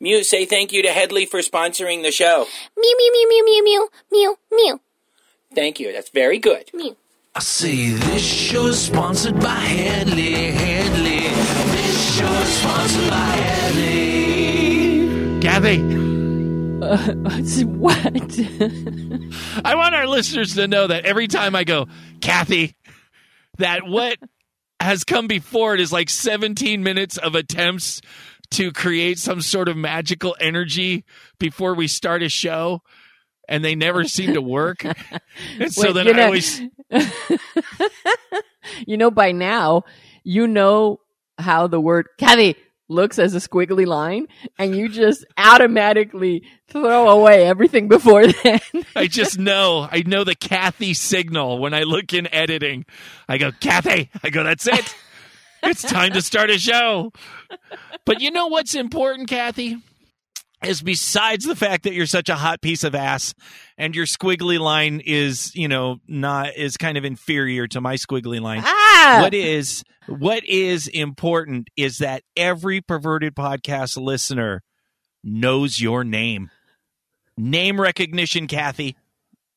Mew, say thank you to Headley for sponsoring the show. Mew mew mew mew mew mew mew mew Thank you. That's very good. mew. I say this show is sponsored by Headley, Headley. This show is sponsored by Headley. Kathy, uh, what? I want our listeners to know that every time I go, Kathy, that what has come before it is like 17 minutes of attempts to create some sort of magical energy before we start a show. And they never seem to work. And so Wait, then I know- always you know, by now, you know how the word Kathy looks as a squiggly line, and you just automatically throw away everything before then. I just know. I know the Kathy signal when I look in editing. I go, Kathy. I go, that's it. It's time to start a show. But you know what's important, Kathy? Is besides the fact that you're such a hot piece of ass and your squiggly line is, you know, not is kind of inferior to my squiggly line. ah! What is what is important is that every perverted podcast listener knows your name. Name recognition, Kathy.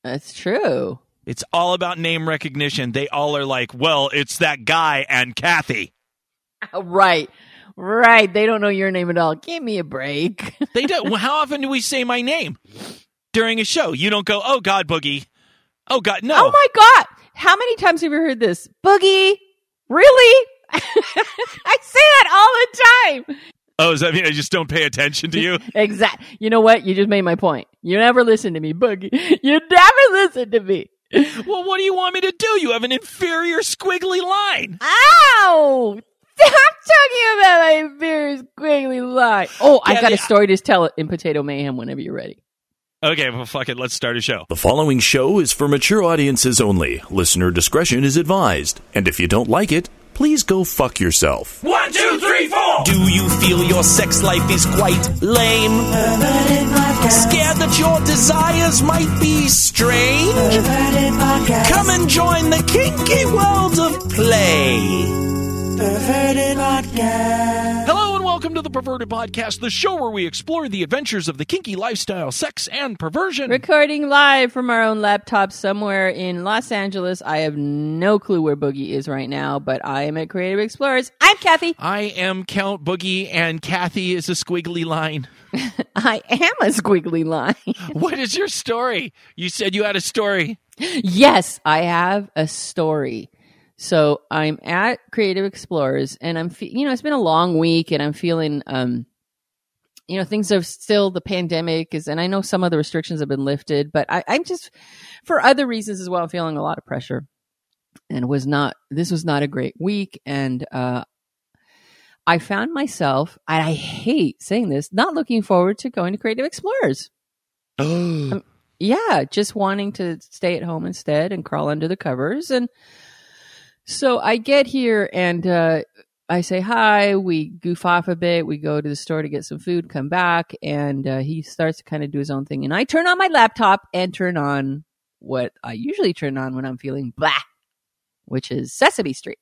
That's true. It's all about name recognition. They all are like, well, it's that guy and Kathy. Right. Right. They don't know your name at all. Give me a break. They don't. well, how often do we say my name during a show? You don't go, oh God, Boogie. Oh God, no. Oh my God. How many times have you heard this? Boogie. Really? I say that all the time. Oh, does that mean I just don't pay attention to you? exactly. You know what? You just made my point. You never listen to me, Boogie. You never listen to me. well, what do you want me to do? You have an inferior squiggly line. Ow! Stop talking about my very squiggly line. Oh, I got Kathy, a story to tell in Potato Mayhem whenever you're ready. Okay, well, fuck it. Let's start a show. The following show is for mature audiences only. Listener discretion is advised. And if you don't like it, please go fuck yourself. One, two, three, four. Do you feel your sex life is quite lame? Scared that your desires might be strange? Come and join the kinky world of play. Hello and welcome to the Perverted Podcast, the show where we explore the adventures of the kinky lifestyle, sex, and perversion. Recording live from our own laptop somewhere in Los Angeles. I have no clue where Boogie is right now, but I am at Creative Explorers. I'm Kathy. I am Count Boogie, and Kathy is a squiggly line. I am a squiggly line. What is your story? You said you had a story. yes, I have a story. So I'm at Creative Explorers, and I'm, fe- you know, it's been a long week, and I'm feeling, um, you know, things are still the pandemic is, and I know some of the restrictions have been lifted, but I, I'm just, for other reasons as well, I'm feeling a lot of pressure, and was not. This was not a great week, and uh, I found myself, and I hate saying this, not looking forward to going to Creative Explorers. Oh, Yeah, just wanting to stay at home instead and crawl under the covers. And so I get here and uh, I say hi. We goof off a bit. We go to the store to get some food, come back, and uh, he starts to kind of do his own thing. And I turn on my laptop and turn on what I usually turn on when I'm feeling blah, which is Sesame Street.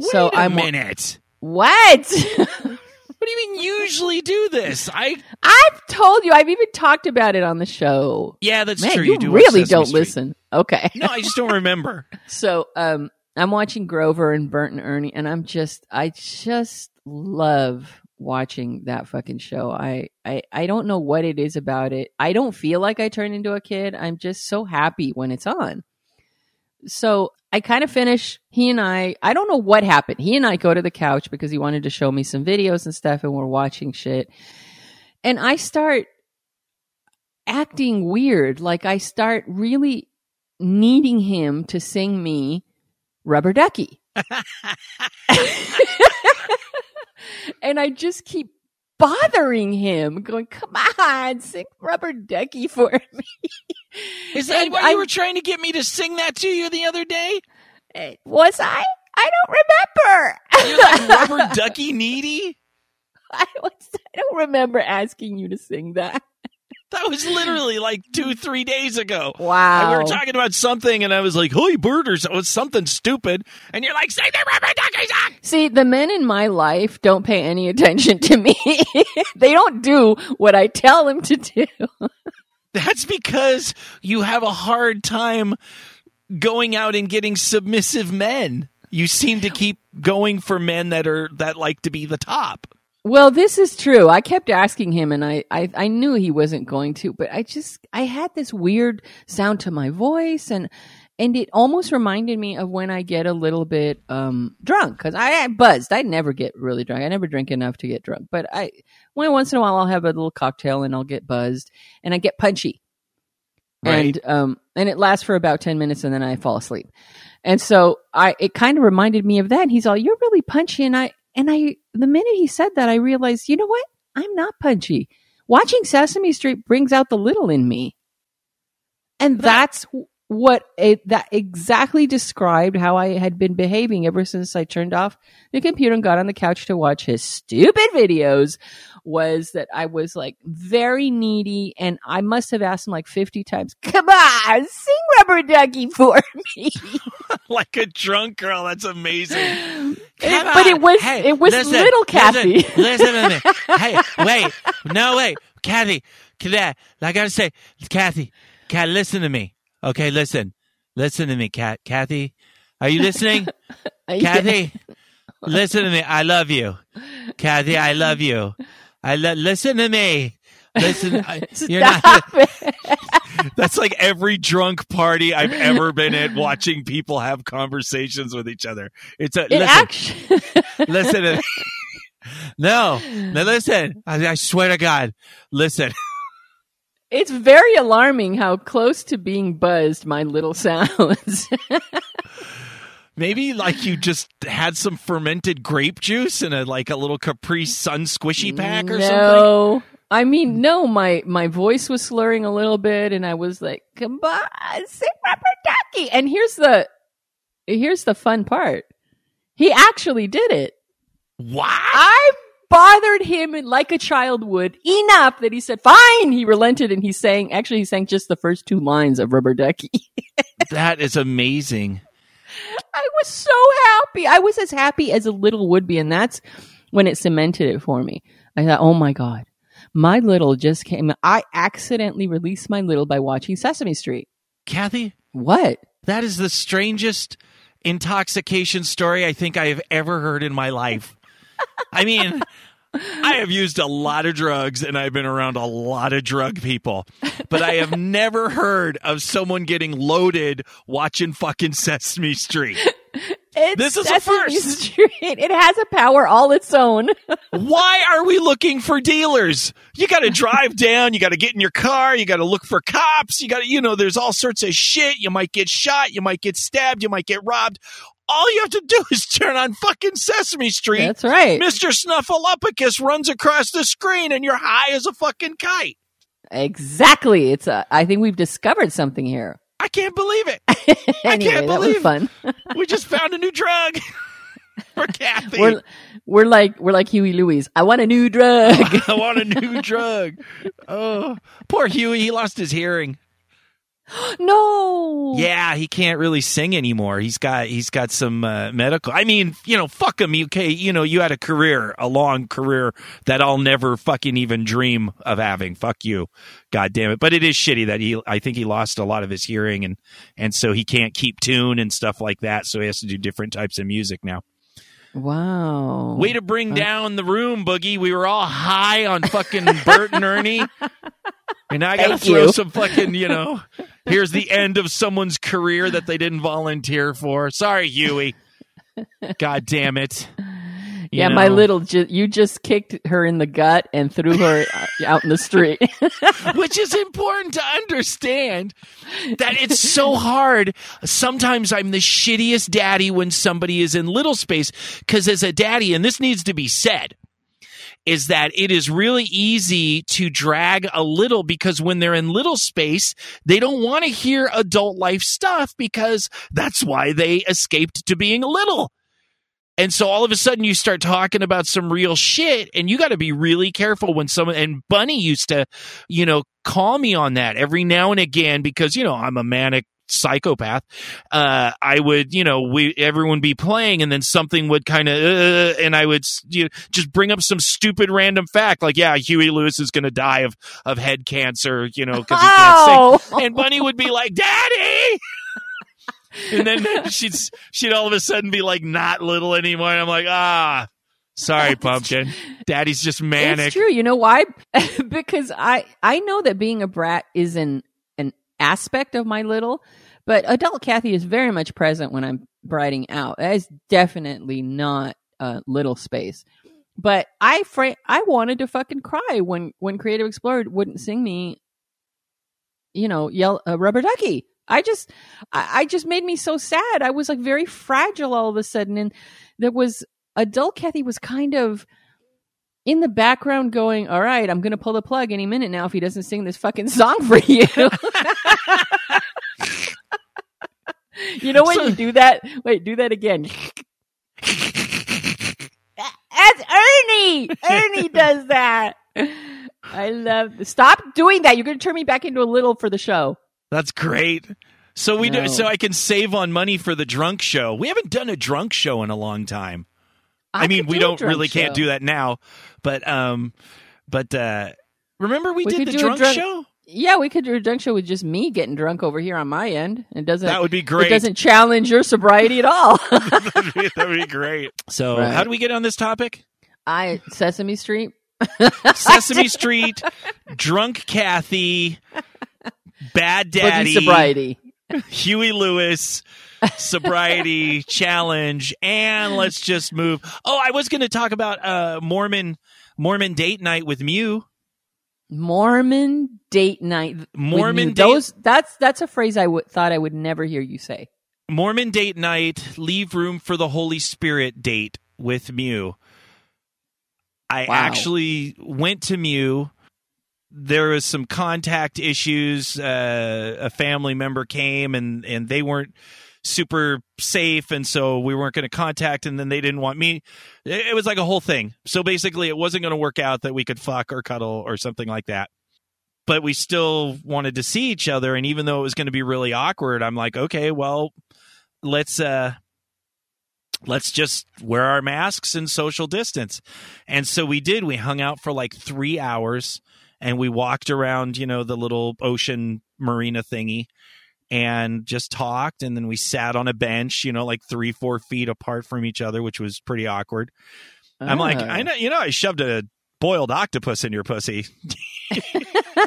so wait a I'm minute. what? What do you mean usually do this? I I've told you. I've even talked about it on the show. yeah, that's Man, true. you, do really don't Street. listen. Okay. No, I just don't remember. So um I'm watching Grover and Bert and Ernie and I'm just I just love watching that fucking show. I, I I don't know what it is about it. I don't feel like I turn into a kid. I'm just so happy when it's on. So I kind of finish. He and I, I don't know what happened. He and I go to the couch because he wanted to show me some videos and stuff, and we're watching shit. And I start acting weird. Like I start really needing him to sing me Rubber Ducky. and I just keep bothering him, going, come on, sing Rubber Ducky for me. Is that And why I- you were trying to get me to sing that to you the other day? Was I? I don't remember. You're like rubber ducky needy. I, was, I don't remember asking you to sing that. That was literally like two, three days ago. Wow. And we were talking about something, and I was like, "Holy bird!" or so- it was something stupid, and you're like, "Say the rubber ducky song." See, the men in my life don't pay any attention to me. they don't do what I tell them to do. That's because you have a hard time going out and getting submissive men. You seem to keep going for men that are that like to be the top. Well, this is true. I kept asking him and I, I, I knew he wasn't going to, but I just, I had this weird sound to my voice and, and it almost reminded me of when I get a little bit, um, drunk. Cause I, I buzzed. I never get really drunk. I never drink enough to get drunk, but I, when once in a while I'll have a little cocktail and I'll get buzzed and I get punchy. Right. And, um, and it lasts for about 10 minutes and then I fall asleep. And so I, it kind of reminded me of that. And he's all, you're really punchy. And I, and I, the minute he said that, I realized, you know what? I'm not punchy. Watching Sesame Street brings out the little in me. And that's what it, that exactly described how I had been behaving ever since I turned off the computer and got on the couch to watch his stupid videos was that I was like very needy and I must have asked him like 50 times, come on, sing rubber ducky for me. like a drunk girl. That's amazing. It- but it was it was little Kathy. Listen, listen to me. Hey, wait. No, wait. Kathy, Kathy, I gotta say, Kathy, Kat, listen to me. Okay, listen. Listen to me, Kat. Kathy, are you listening? Kathy, listen to me. I love you. Kathy, I love you. I lo- listen to me. Listen, I- you're not. That's like every drunk party I've ever been at, watching people have conversations with each other. It's a It listen, actually listen. To, no, no, listen. I, I swear to God, listen. It's very alarming how close to being buzzed my little sounds. Maybe like you just had some fermented grape juice and a like a little Capri Sun squishy pack or something. no. I mean, no, my, my voice was slurring a little bit and I was like, come on, sing rubber ducky. And here's the, here's the fun part. He actually did it. What? I bothered him like a child would enough that he said, fine. He relented and he sang, actually he sang just the first two lines of rubber ducky. That is amazing. I was so happy. I was as happy as a little would be. And that's when it cemented it for me. I thought, oh my God, my little just came. I accidentally released my little by watching Sesame Street. Kathy, What? that is the strangest intoxication story I think I have ever heard in my life. I mean, I have used a lot of drugs and I've been around a lot of drug people, but I have never heard of someone getting loaded watching fucking Sesame Street. It's This is a first. Street. It has a power all its own. Why are we looking for dealers? You got to drive down. You got to get in your car. You got to look for cops. You got to, you know, there's all sorts of shit. You might get shot. You might get stabbed. You might get robbed. All you have to do is turn on fucking Sesame Street. That's right. Mr. Snuffleupagus runs across the screen and you're high as a fucking kite. Exactly. It's a, I think we've discovered something here. I can't believe it. anyway, can't that was believe- fun. We just found a new drug for Kathy. we're, we're like, we're like Huey Lewis. I want a new drug. I want a new drug. Oh, poor Huey. He lost his hearing. no. Yeah, he can't really sing anymore. He's got he's got some uh, medical. I mean, you know, fuck him. Okay, you know, you had a career, a long career that I'll never fucking even dream of having. Fuck you, god damn it. But it is shitty that he. I think he lost a lot of his hearing, and and so he can't keep tune and stuff like that. So he has to do different types of music now. Wow. Way to bring down the room, Boogie. We were all high on fucking Bert and Ernie. And now I gotta Thank throw you. some fucking, you know, here's the end of someone's career that they didn't volunteer for. Sorry, Huey. God damn it. Yeah, my little, ju- you just kicked her in the gut and threw her uh, out in the street. Which is important to understand that it's so hard. Sometimes I'm the shittiest daddy when somebody is in little space. Because as a daddy, and this needs to be said, is that it is really easy to drag a little because when they're in little space, they don't want to hear adult life stuff because that's why they escaped to being little. And so all of a sudden you start talking about some real shit and you got to be really careful when someone and Bunny used to, you know, call me on that every now and again because, you know, I'm a manic psychopath. Uh, I would, you know, we, everyone be playing and then something would kind of, uh, and I would, you know, just bring up some stupid random fact like, yeah, Huey Lewis is going to die of, of head cancer, you know, cause he can't sing. And Bunny would be like, daddy! And then she'd she'd all of a sudden be like not little anymore. And I'm like, ah, sorry, pumpkin. Daddy's just manic. It's true. You know why? because I I know that being a brat is an an aspect of my little, but adult Kathy is very much present when I'm briding out. That is definitely not a little space. But I fra- I wanted to fucking cry when when Creative Explorer wouldn't sing me, you know, yell uh, rubber ducky. I just I, I just made me so sad. I was like very fragile all of a sudden, and there was adult Kathy was kind of in the background going, All right, I'm gonna pull the plug any minute now if he doesn't sing this fucking song for you. you know when So- you do that? Wait, do that again. That's Ernie. Ernie does that. I love stop doing that. You're gonna turn me back into a little for the show. That's great. So we No. do so I can save on money for the drunk show. We haven't done a drunk show in a long time. I, mean, could we do a don't drunk really can't do that now, but um, but uh, remember we, We did could the do a drunk, drunk- show? Yeah, we could do a drunk show with just me getting drunk over here on my end. It doesn't. That would be great. It doesn't challenge your sobriety at all. That'd be, that'd be great. So Right. how do we get on this topic? I Sesame Street. Sesame Street, drunk Kathy, bad daddy, sobriety. Huey Lewis sobriety challenge and let's just move oh i was going to talk about uh mormon mormon date night with mew Mormon date night. Mormon date- Those that's that's a phrase I thought I would never hear you say. mormon date night leave room for the holy spirit date with mew i Wow. actually went to mew there was some contact issues uh, a family member came and and they weren't super safe and so we weren't going to contact and then they didn't want me. It, was like a whole thing. So basically it wasn't going to work out that we could fuck or cuddle or something like that. But we still wanted to see each other and even though it was going to be really awkward i'm like okay well let's uh let's just wear our masks and social distance. And so we did. We hung out for like 3 hours and we walked around you know the little ocean marina thingy and just talked and then we sat on a bench you know like three four feet apart from each other which was pretty awkward i'm like Ah. i know you know i shoved a boiled octopus in your pussy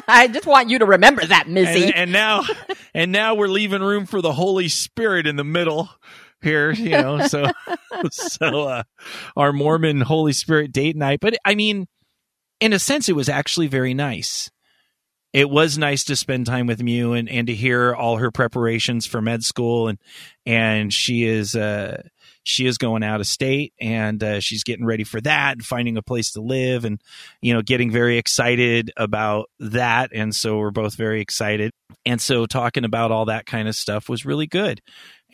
I just want you to remember that, Missy. and, and now and now we're leaving room for the holy spirit in the middle here you know so so uh our mormon holy spirit date night but i mean in a sense it was actually very nice. It was nice to spend time with Mew and, and to hear all her preparations for med school. And and she is uh she is going out of state and uh, she's getting ready for that and finding a place to live and you know getting very excited about that. And so we're both very excited. And so talking about all that kind of stuff was really good.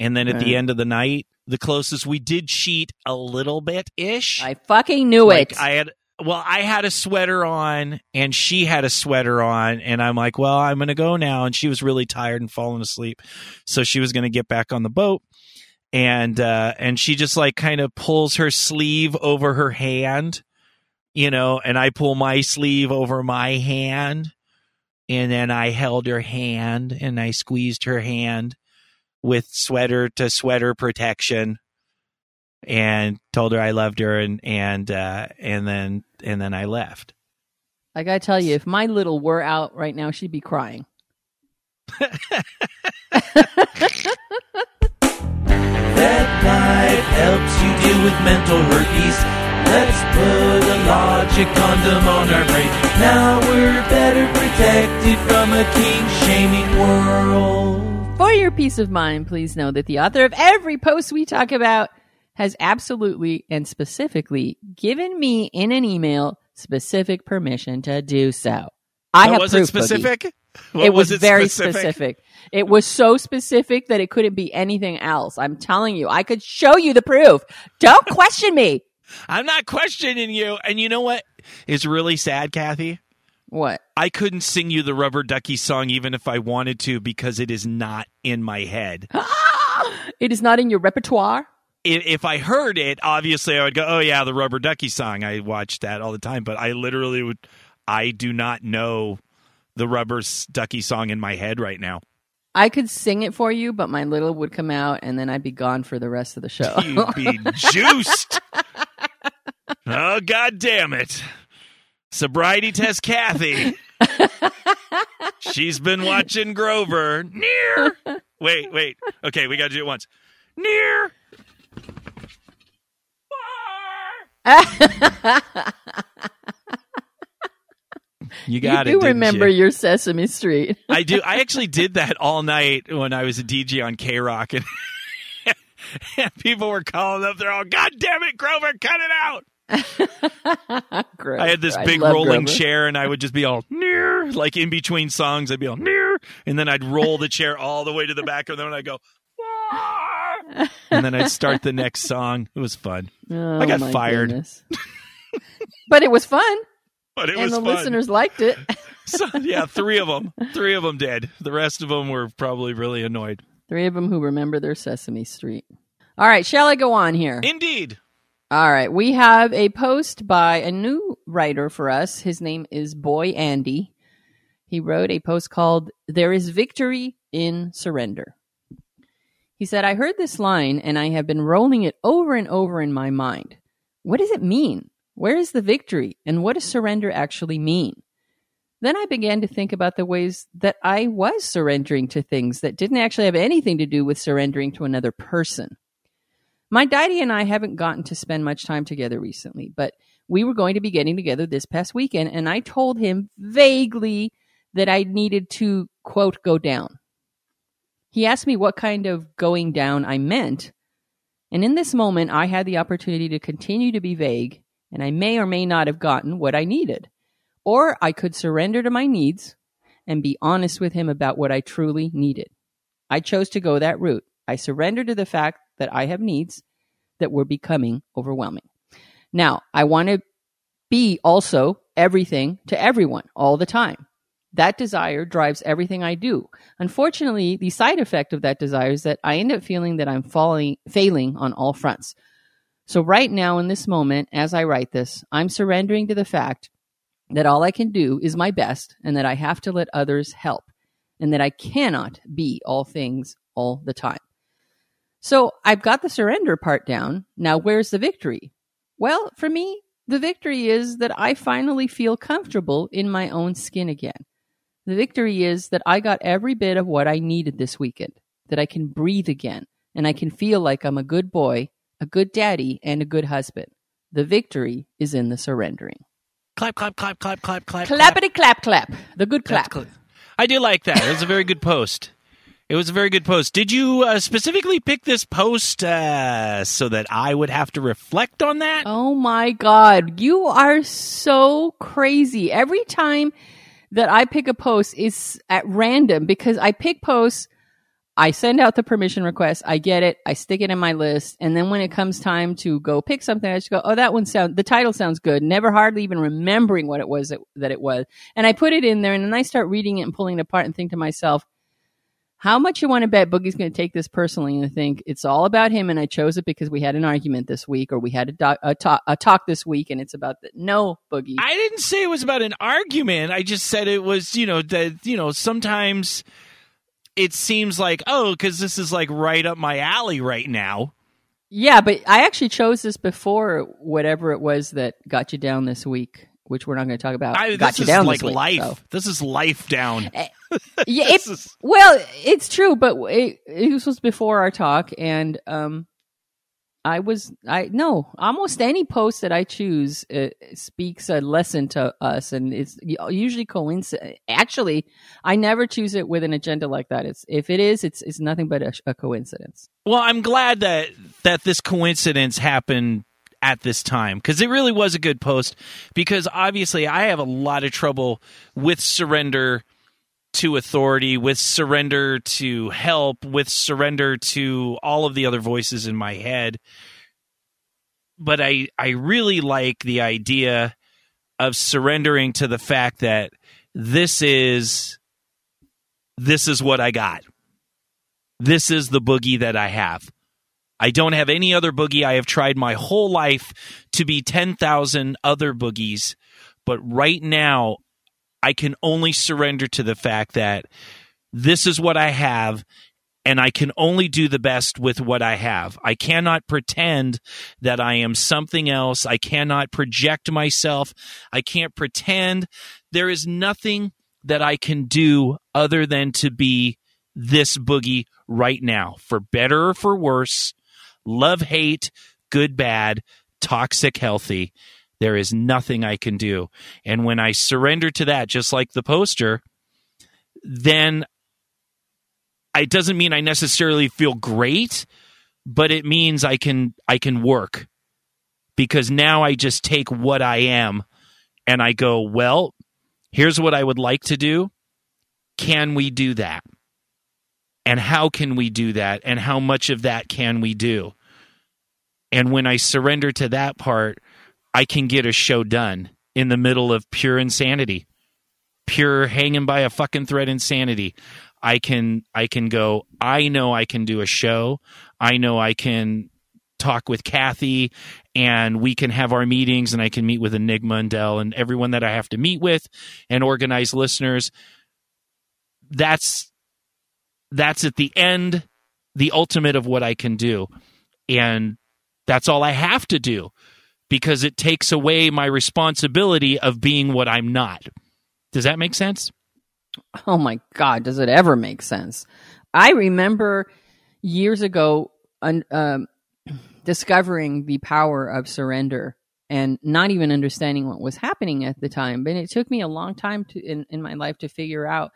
And then at the end of the night the closest we did cheat a little bit ish I fucking knew like it. I had well, I had a sweater on and she had a sweater on and I'm like, well, I'm going to go now. And she was really tired and falling asleep. So she was going to get back on the boat. And uh and she just like kind of pulls her sleeve over her hand, you know, and I pull my sleeve over my hand. And then I held her hand and I squeezed her hand with sweater to sweater protection and told her I loved her and and uh and then and then I left. I gotta tell you, if my little were out right now, she'd be crying. That knife helps you deal with mental herpes. Let's put a logic condom on our brain. Now we're better protected from a kink shaming world. For your peace of mind, please know that the author of every post we talk about has absolutely and specifically given me in an email specific permission to do so. I have was proof, it specific? It was, was it very specific? specific? It was so specific that it couldn't be anything else. I'm telling you, I could show you the proof. Don't question me. I'm not questioning you. And you know what is really sad, Kathy? What? I couldn't sing you the Rubber Ducky song even if I wanted to because it is not in my head. It is not in your repertoire. If, if I heard it, obviously I would go, "Oh yeah, the Rubber Ducky song." I watched that all the time, but I literally would. I do not know the Rubber Ducky song in my head right now. I could sing it for you, but my little would come out, and then I'd be gone for the rest of the show. You'd be juiced. oh god damn it! Sobriety test, Kathy. She's been watching Grover. Near. Wait, wait. Okay, we got to do it once. Near. You you got do it. didn't remember you? your Sesame Street. I do. I actually did that all night when I was a DJ on K Rock, and, and people were calling up. They're all, "God damn it, Grover, cut it out!" Grover. I had this big rolling Grover. chair, and I would just be all near, like in between songs. I'd be all near, and then I'd roll the chair all the way to the back of them, and I'd go, "Ah," and then I'd start the next song. It was fun, Oh, I got oh, my fired. but it was fun, but it and was the fun. listeners liked it. So, yeah, three of them, three of them did. The rest of them were probably really annoyed. Three of them who remember their Sesame Street. All right, shall I go on here? Indeed. All right, we have a post by a new writer for us. His name is Boy Andy. He wrote a post called There is Victory in Surrender. He said, I heard this line and I have been rolling it over and over in my mind. What does it mean? Where is the victory? And what does surrender actually mean? Then I began to think about the ways that I was surrendering to things that didn't actually have anything to do with surrendering to another person. My daddy and I haven't gotten to spend much time together recently, but we were going to be getting together this past weekend, and I told him vaguely that I needed to, quote, go down. He asked me what kind of going down I meant, and in this moment, I had the opportunity to continue to be vague, and I may or may not have gotten what I needed. Or I could surrender to my needs and be honest with him about what I truly needed. I chose to go that route. I surrendered to the fact that I have needs that were becoming overwhelming. Now, I want to be also everything to everyone all the time. That desire drives everything I do. Unfortunately, the side effect of that desire is that I end up feeling that I'm falling, failing on all fronts. So, right now, in this moment, as I write this, I'm surrendering to the fact that all I can do is my best and that I have to let others help and that I cannot be all things all the time. So I've got the surrender part down. Now, where's the victory? Well, for me, the victory is that I finally feel comfortable in my own skin again. The victory is that I got every bit of what I needed this weekend, that I can breathe again, and I can feel like I'm a good boy, a good daddy, and a good husband. The victory is in the surrendering. Clap, clap, clap, clap, clap, clap. Clappity clap clap. The good clap. cl- I do like that. It was a very good post. It was a very good post. Did you uh, specifically pick this post uh, so that I would have to reflect on that? Oh my God. You are so crazy. Every time that I pick a post, is at random because I pick posts, I send out the permission request, I get it, I stick it in my list, and then when it comes time to go pick something, I just go, oh, that one sound, the title sounds good, never hardly even remembering what it was that, that it was. And I put it in there and then I start reading it and pulling it apart and think to myself, how much you want to bet Boogie's going to take this personally and think it's all about him and I chose it because we had an argument this week or we had a, doc, a, talk, a talk this week and it's about the no Boogie. I didn't say it was about an argument. I just said it was, you know, that, you know, sometimes it seems like, oh, because this is like right up my alley right now. yeah, but I actually chose this before whatever it was that got you down this week, which we're not going to talk about. I, got this you is down like this week, life. so. This is life down. Yeah, it, is- well, it's true, but it, it was before our talk, and um, I was I no almost any post that I choose uh, speaks a lesson to us, and it's usually coincidence. Actually, I never choose it with an agenda like that. It's if it is, it's it's nothing but a, a coincidence. Well, I'm glad that that this coincidence happened at this time because it really was a good post because obviously I have a lot of trouble with surrender to authority, with surrender to help, with surrender to all of the other voices in my head. But I, I really like the idea of surrendering to the fact that this is this is what I got. This is the boogie that I have. I don't have any other boogie. I have tried my whole life to be 10,000 other boogies, but right now I can only surrender to the fact that this is what I have and I can only do the best with what I have. I cannot pretend that I am something else. I cannot project myself. I can't pretend. There is nothing that I can do other than to be this boogie right now, for better or for worse, love, hate, good, bad, toxic, healthy. There is nothing I can do. And when I surrender to that, just like the poster, then it doesn't mean I necessarily feel great, but it means I can I can work. Because now I just take what I am and I go, well, here's what I would like to do. Can we do that? And how can we do that? And how much of that can we do? And when I surrender to that part, I can get a show done in the middle of pure insanity, pure hanging by a fucking thread insanity. I can I can go. I know I can do a show. I know I can talk with Kathy, and we can have our meetings, and I can meet with Enigma and Dell and everyone that I have to meet with, and organize listeners. That's that's at the end, the ultimate of what I can do, and that's all I have to do because it takes away my responsibility of being what I'm not. Does that make sense? Oh my God, does it ever make sense? I remember years ago um, discovering the power of surrender and not even understanding what was happening at the time. But it took me a long time to in, in my life to figure out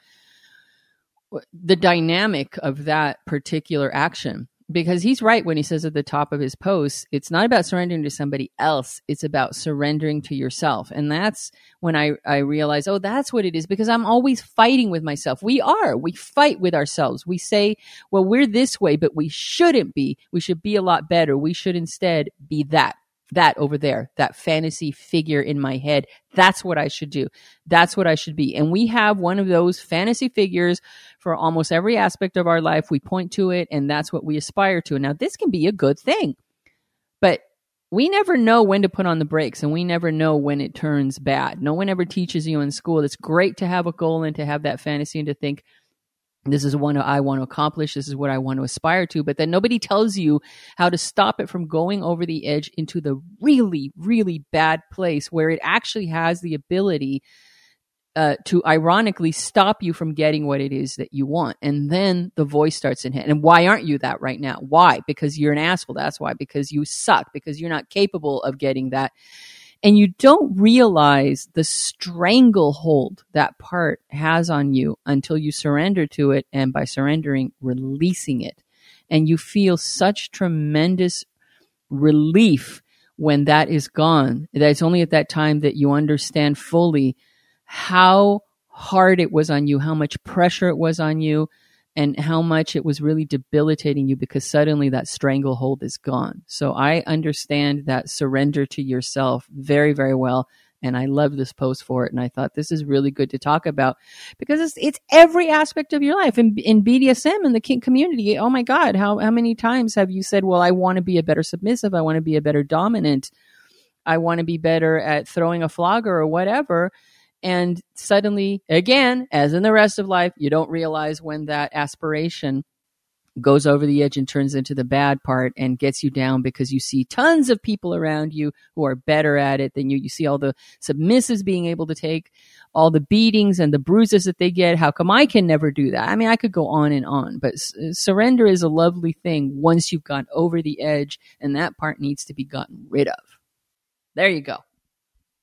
the dynamic of that particular action because he's right when he says at the top of his post, it's not about surrendering to somebody else. It's about surrendering to yourself. And that's when I, I realize, oh, that's what it is because I'm always fighting with myself. We are. We fight with ourselves. We say, well, we're this way, but we shouldn't be. We should be a lot better. We should instead be that that over there, that fantasy figure in my head. That's what I should do. That's what I should be. And we have one of those fantasy figures for almost every aspect of our life. We point to it and that's what we aspire to. Now, this can be a good thing, but we never know when to put on the brakes and we never know when it turns bad. No one ever teaches you in school. It's great to have a goal and to have that fantasy and to think, this is what I want to accomplish. This is what I want to aspire to. But then nobody tells you how to stop it from going over the edge into the really, really bad place where it actually has the ability uh, to ironically stop you from getting what it is that you want. And then the voice starts in head. And why aren't you that right now? Why? Because you're an asshole. That's why. Because you suck. Because you're not capable of getting that and you don't realize the stranglehold that part has on you until you surrender to it and by surrendering releasing it. And you feel such tremendous relief when that is gone. That it's only at that time that you understand fully how hard it was on you how much pressure it was on you and how much it was really debilitating you because suddenly that stranglehold is gone. So I understand that surrender to yourself very, very well. And I love this post for it. And I thought this is really good to talk about because it's, it's every aspect of your life. In, in BDSM and the kink community, oh my God, how, how many times have you said, well, I want to be a better submissive. I want to be a better dominant. I want to be better at throwing a flogger or whatever and suddenly, again, as in the rest of life, you don't realize when that aspiration goes over the edge and turns into the bad part and gets you down because you see tons of people around you who are better at it than you. You see all the submissives being able to take all the beatings and the bruises that they get. How come I can never do that? I mean, I could go on and on, but surrender is a lovely thing once you've gone over the edge and that part needs to be gotten rid of. There you go.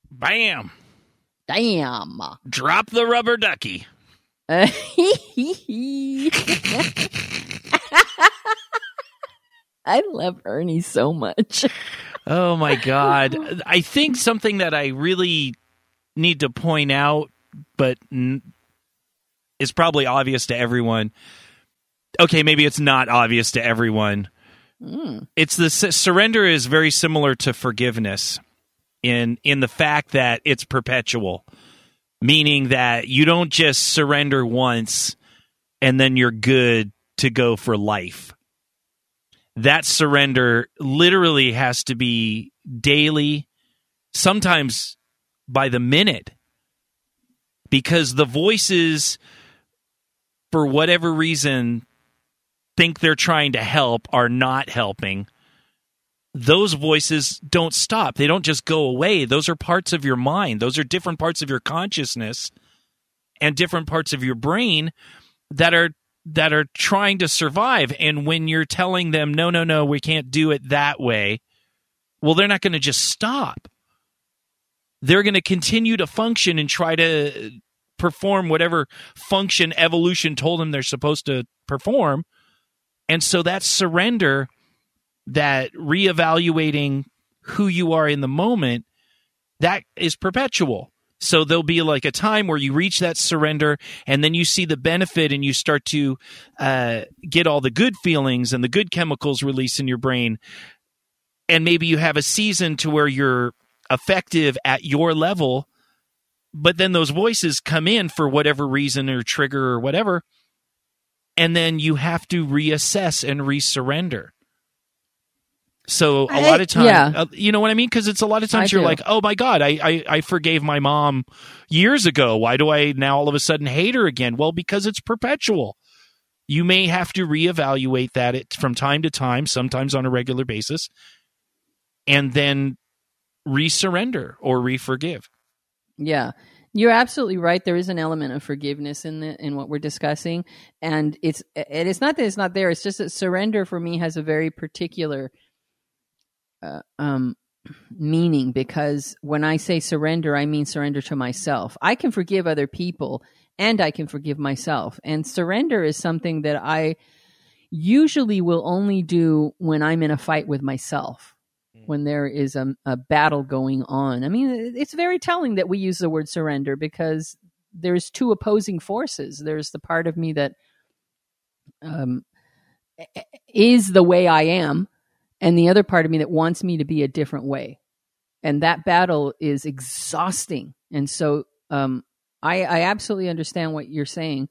Bam. Damn. Drop the rubber ducky. I love Ernie so much. Oh my god. I think something that I really need to point out but n- is probably obvious to everyone. Okay, maybe it's not obvious to everyone. Hmm. It's the surrender is very similar to forgiveness in in the fact that it's perpetual, meaning that you don't just surrender once and then you're good to go for life. That surrender literally has to be daily, sometimes by the minute, because the voices, for whatever reason, think they're trying to help are not helping. Those voices don't stop. They don't just go away. Those are parts of your mind. Those are different parts of your consciousness and different parts of your brain that are that are trying to survive and when you're telling them no no no we can't do it that way well they're not going to just stop they're going to continue to function and try to perform whatever function evolution told them they're supposed to perform and so that surrender that reevaluating who you are in the moment that is perpetual so there'll be like a time where you reach that surrender and then you see the benefit and you start to uh, get all the good feelings and the good chemicals released in your brain. And maybe you have a season to where you're effective at your level, but then those voices come in for whatever reason or trigger or whatever. And then you have to reassess and resurrender. So a I- lot of times, yeah. uh, you know what I mean? Because it's a lot of times I you're do. like, oh my God, I, I, I forgave my mom years ago. Why do I now all of a sudden hate her again? Well, because it's perpetual. You may have to reevaluate that it, from time to time, sometimes on a regular basis, and then resurrender or reforgive. Yeah. You're absolutely right. There is an element of forgiveness in the in what we're discussing, and it's and it's not that it's not there. It's just that surrender for me has a very particular uh, um, meaning because when I say surrender, I mean surrender to myself. I can forgive other people, and I can forgive myself. And surrender is something that I usually will only do when I'm in a fight with myself when there is a, a battle going on. I mean, it's very telling that we use the word surrender because there's two opposing forces. There's the part of me that um, is the way I am, and the other part of me that wants me to be a different way. And that battle is exhausting. And so um, I, I absolutely understand what you're saying.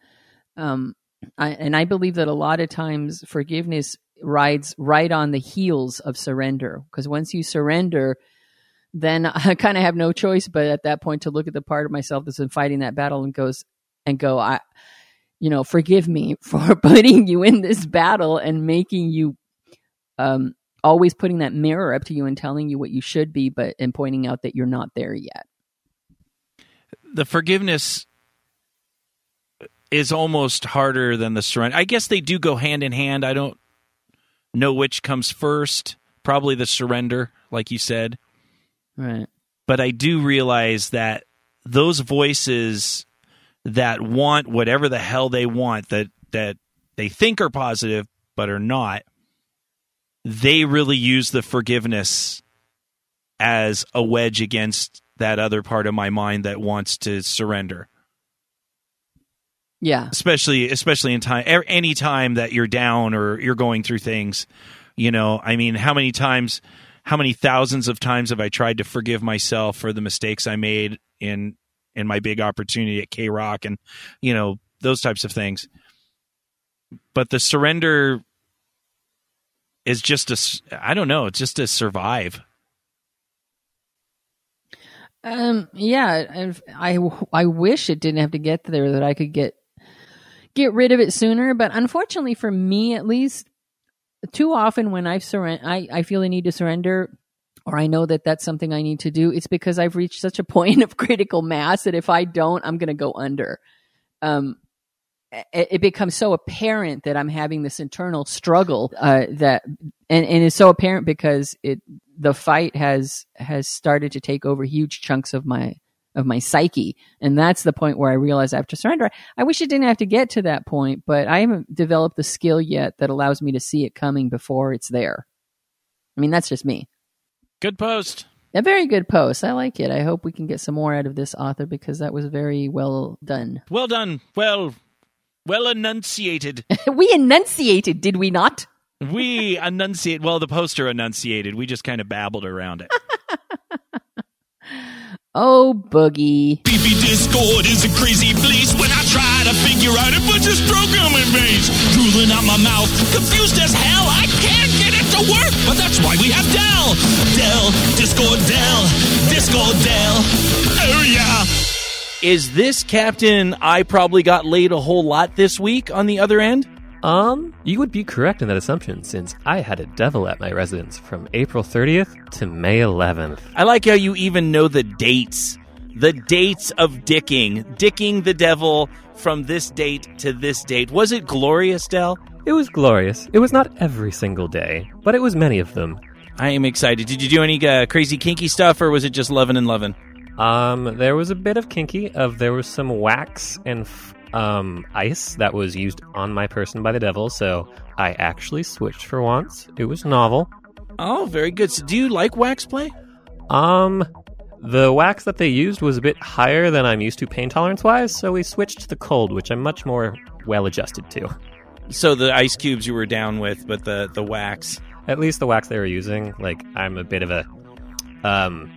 Um, I, and I believe that a lot of times forgiveness rides right on the heels of surrender because once you surrender then i kind of have no choice but at that point to look at the part of myself that's been fighting that battle and goes and go i you know forgive me for putting you in this battle and making you um always putting that mirror up to you and telling you what you should be but and pointing out that you're not there yet The forgiveness is almost harder than the surrender. I guess they do go hand in hand. I don't know which comes first. Probably the surrender, like you said. right but I do realize that those voices that want whatever the hell they want that that they think are positive but are not they really use the forgiveness as a wedge against that other part of my mind that wants to surrender. Yeah. Especially especially in time er, any time that you're down or you're going through things you know? I mean how many times how many thousands of times have i tried to forgive myself for the mistakes i made in in my big opportunity at k rock and you know those types of things? But the surrender is just a s- i don't know it's just to survive Um. Yeah. I I wish it didn't have to get there. That I could get get rid of it sooner. But unfortunately, for me at least, too often when I've surrender, I I feel a need to surrender, or I know that that's something I need to do. It's because I've reached such a point of critical mass that if I don't, I'm going to go under. Um. It, becomes so apparent that I'm having this internal struggle uh, that, and, and it's so apparent because it the fight has has started to take over huge chunks of my of my psyche. And that's the point where i realize i have to surrender. I wish it didn't have to get to that point but i haven't developed the skill yet that allows me to see it coming before it's there. I mean that's just me. Good post. A very good post. I like it. I hope we can get some more out of this author because that was very well done. Well done. Well Well enunciated. we enunciated, did we not? we enunciate. Well, the poster enunciated. We just kind of babbled around it. Oh, boogie. BB Discord is a crazy place when I try to figure out if it's just programming base. Drooling out my mouth, confused as hell. I can't get it to work, but that's why we have Dell. Dell, Discord Dell, Discord Dell. Oh yeah. Is this Captain I probably got laid a whole lot this week on the other end? Um, you would be correct in that assumption since I had a devil at my residence from April 30th to May 11th. I like how you even know the dates. The dates of dicking. Dicking the devil from this date to this date. Was it glorious, Dell? It was glorious. It was not every single day, but it was many of them. I am excited. Did you do any uh, crazy kinky stuff or was it just loving and loving? Um, there was a bit of kinky. Of there was some wax and f- um ice that was used on my person by the devil, so I actually switched for once. It was novel. Oh, very good. So do you like wax play? Um, the wax that they used was a bit higher than I'm used to pain tolerance wise, so we switched to the cold, which I'm much more well adjusted to. So the ice cubes you were down with, but the, the wax. At least the wax they were using, like I'm a bit of a um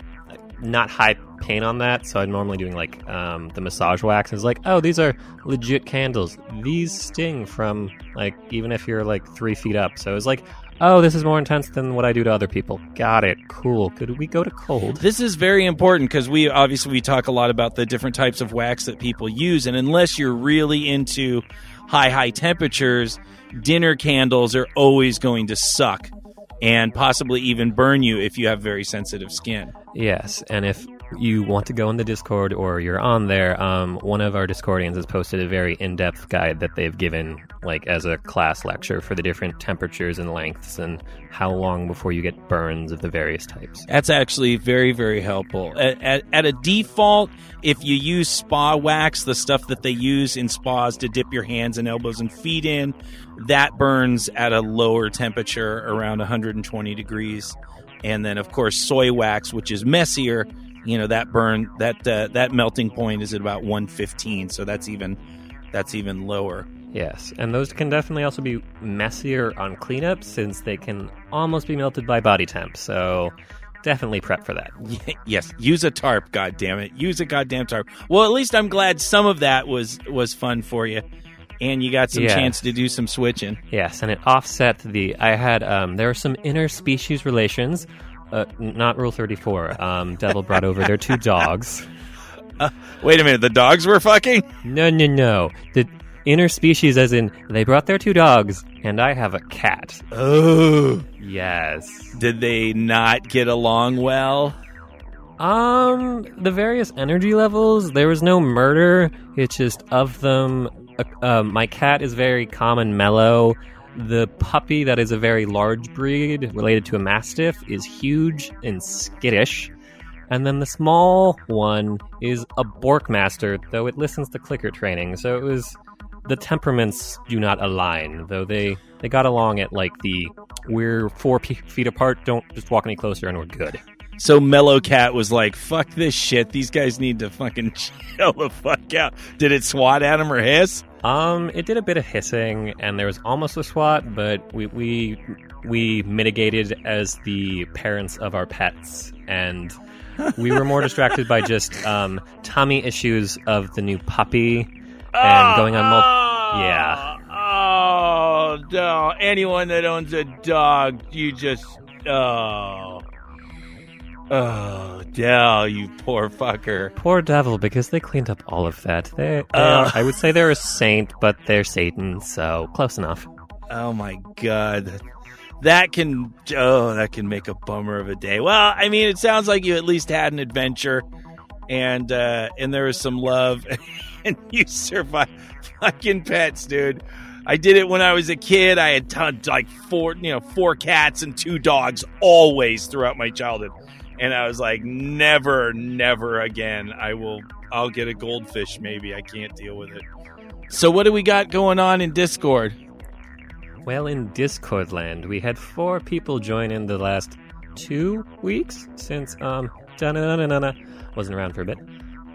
not high pain on that, so I'm normally doing like um the massage wax. It's like, oh, these are legit candles. These sting from like even if you're like three feet up. So it's like, oh, this is more intense than what I do to other people. Got it. Cool. Could we go to cold? This is very important because we obviously we talk a lot about the different types of wax that people use, and unless you're really into high high temperatures, dinner candles are always going to suck and possibly even burn you if you have very sensitive skin. Yes, and if you want to go in the Discord or you're on there, um, one of our Discordians has posted a very in-depth guide that they've given, like as a class lecture for the different temperatures and lengths and how long before you get burns of the various types. That's actually very, very helpful. At, at, at a default, if you use spa wax, the stuff that they use in spas to dip your hands and elbows and feet in, that burns at a lower temperature, around 120 degrees. And then, of course, soy wax, which is messier, you know that burn that uh, that melting point is at about 115. So that's even that's even lower. Yes, and those can definitely also be messier on cleanup since they can almost be melted by body temp. So definitely prep for that. yes, use a tarp. God damn it, use a goddamn tarp. Well, at least I'm glad some of that was was fun for you, and you got some Yeah. chance to do some switching. Yes, and it offset the. I had um, there were some interspecies relations. Uh, not Rule Thirty Four. Um, Devil brought over their two dogs. Wait a minute, the dogs were fucking. No, no, no. The interspecies, as in they brought their two dogs, and I have a cat. Oh, Yes. did they not get along well? Um, the various energy levels. There was no murder. It's just of them. Uh, um, my cat is very calm and mellow. The puppy, that is a very large breed related to a mastiff, is huge and skittish. And then the small one is a Borkmaster, though it listens to clicker training. So it was the temperaments do not align, though they they got along at like the we're four feet apart. Don't just walk any closer, and we're good. So Mellow Cat was like, "Fuck this shit. These guys need to fucking chill the fuck out." Did it swat at him or hiss? Um, it did a bit of hissing, and there was almost a swat, but we we we mitigated as the parents of our pets, and we were more distracted by just um, tummy issues of the new puppy and going on. Mul- yeah, Oh no! Anyone that owns a dog, you just oh oh Dell, you poor fucker. poor devil, because they cleaned up all of that. They, they Uh. are, I would say they're a saint, but they're Satan, so close enough. Oh my god. That can oh that can make a bummer of a day. Well, I mean it sounds like you at least had an adventure and uh and there was some love and you survived fucking pets, dude. I did it when I was a kid. I had ton, like four, you know, four cats and two dogs always throughout my childhood. And I was like, never, never again. I will I'll get a goldfish maybe. I can't deal with it. So what do we got going on in Discord? Well, in Discord land, we had four people join in the last two weeks since um wasn't around for a bit.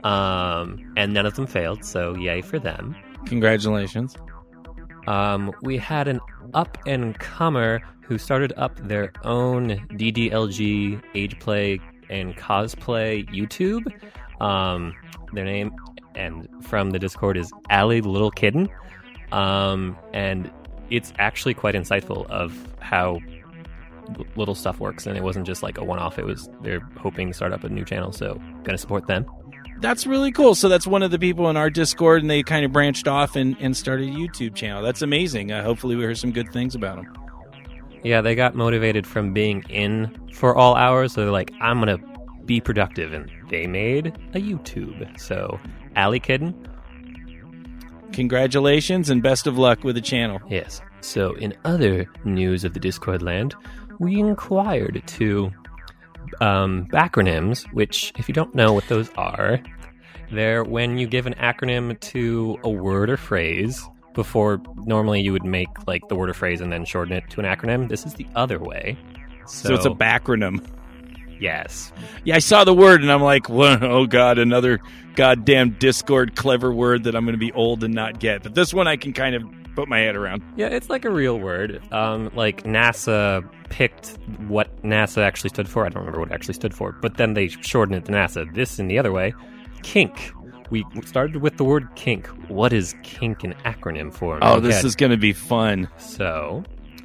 Um, and none of them failed, so yay for them. Congratulations. Um, we had an up and comer who started up their own DDLG age play and cosplay YouTube. Um, their name and from the Discord is Allie Little Kitten. Um, and it's actually quite insightful of how little stuff works and it wasn't just like a one-off it was they're hoping to start up a new channel so gonna support them That's really cool. So that's one of the people in our Discord, and they kind of branched off and, and started a YouTube channel. That's amazing. Uh, hopefully, we hear some good things about them. Yeah, they got motivated from being in for all hours. So they're like, I'm going to be productive. And they made a YouTube. So, Allie Kitten, Congratulations and best of luck with the channel. yes. So, in other news of the Discord land, we inquired to um, backronyms, which, if you don't know what those are, they're when you give an acronym to a word or phrase. Before, normally you would make like the word or phrase and then shorten it to an acronym. This is the other way. So, it's a backronym. Yes. Yeah, I saw the word and I'm like, "Whoa, oh god, another goddamn Discord clever word that I'm going to be old and not get. But this one I can kind of put my head around. Yeah, it's like a real word. Um, like NASA picked what NASA actually stood for. I don't remember what it actually stood for, but then they shortened it to NASA. This in the other way, kink. We started with the word kink. What is kink an acronym for? Oh, this is going to be fun. so.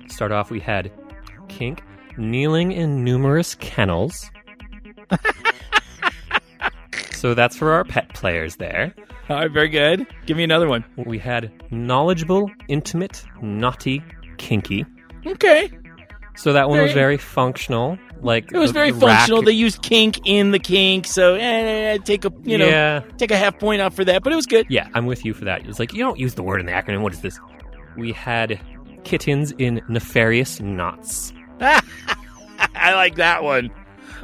Start off. We had kink, kneeling in numerous kennels. so that's for our pet players there. All right, very good. Give me another one. We had knowledgeable, intimate, naughty, kinky. Okay. So that one was Very- very functional. Like It was very the functional. They used kink in the kink, so eh, take a you know yeah, take a half point off for that, but it was good. yeah, I'm with you for that. It's like you don't use the word in the acronym. What is this? We had kittens in nefarious knots. I like that one.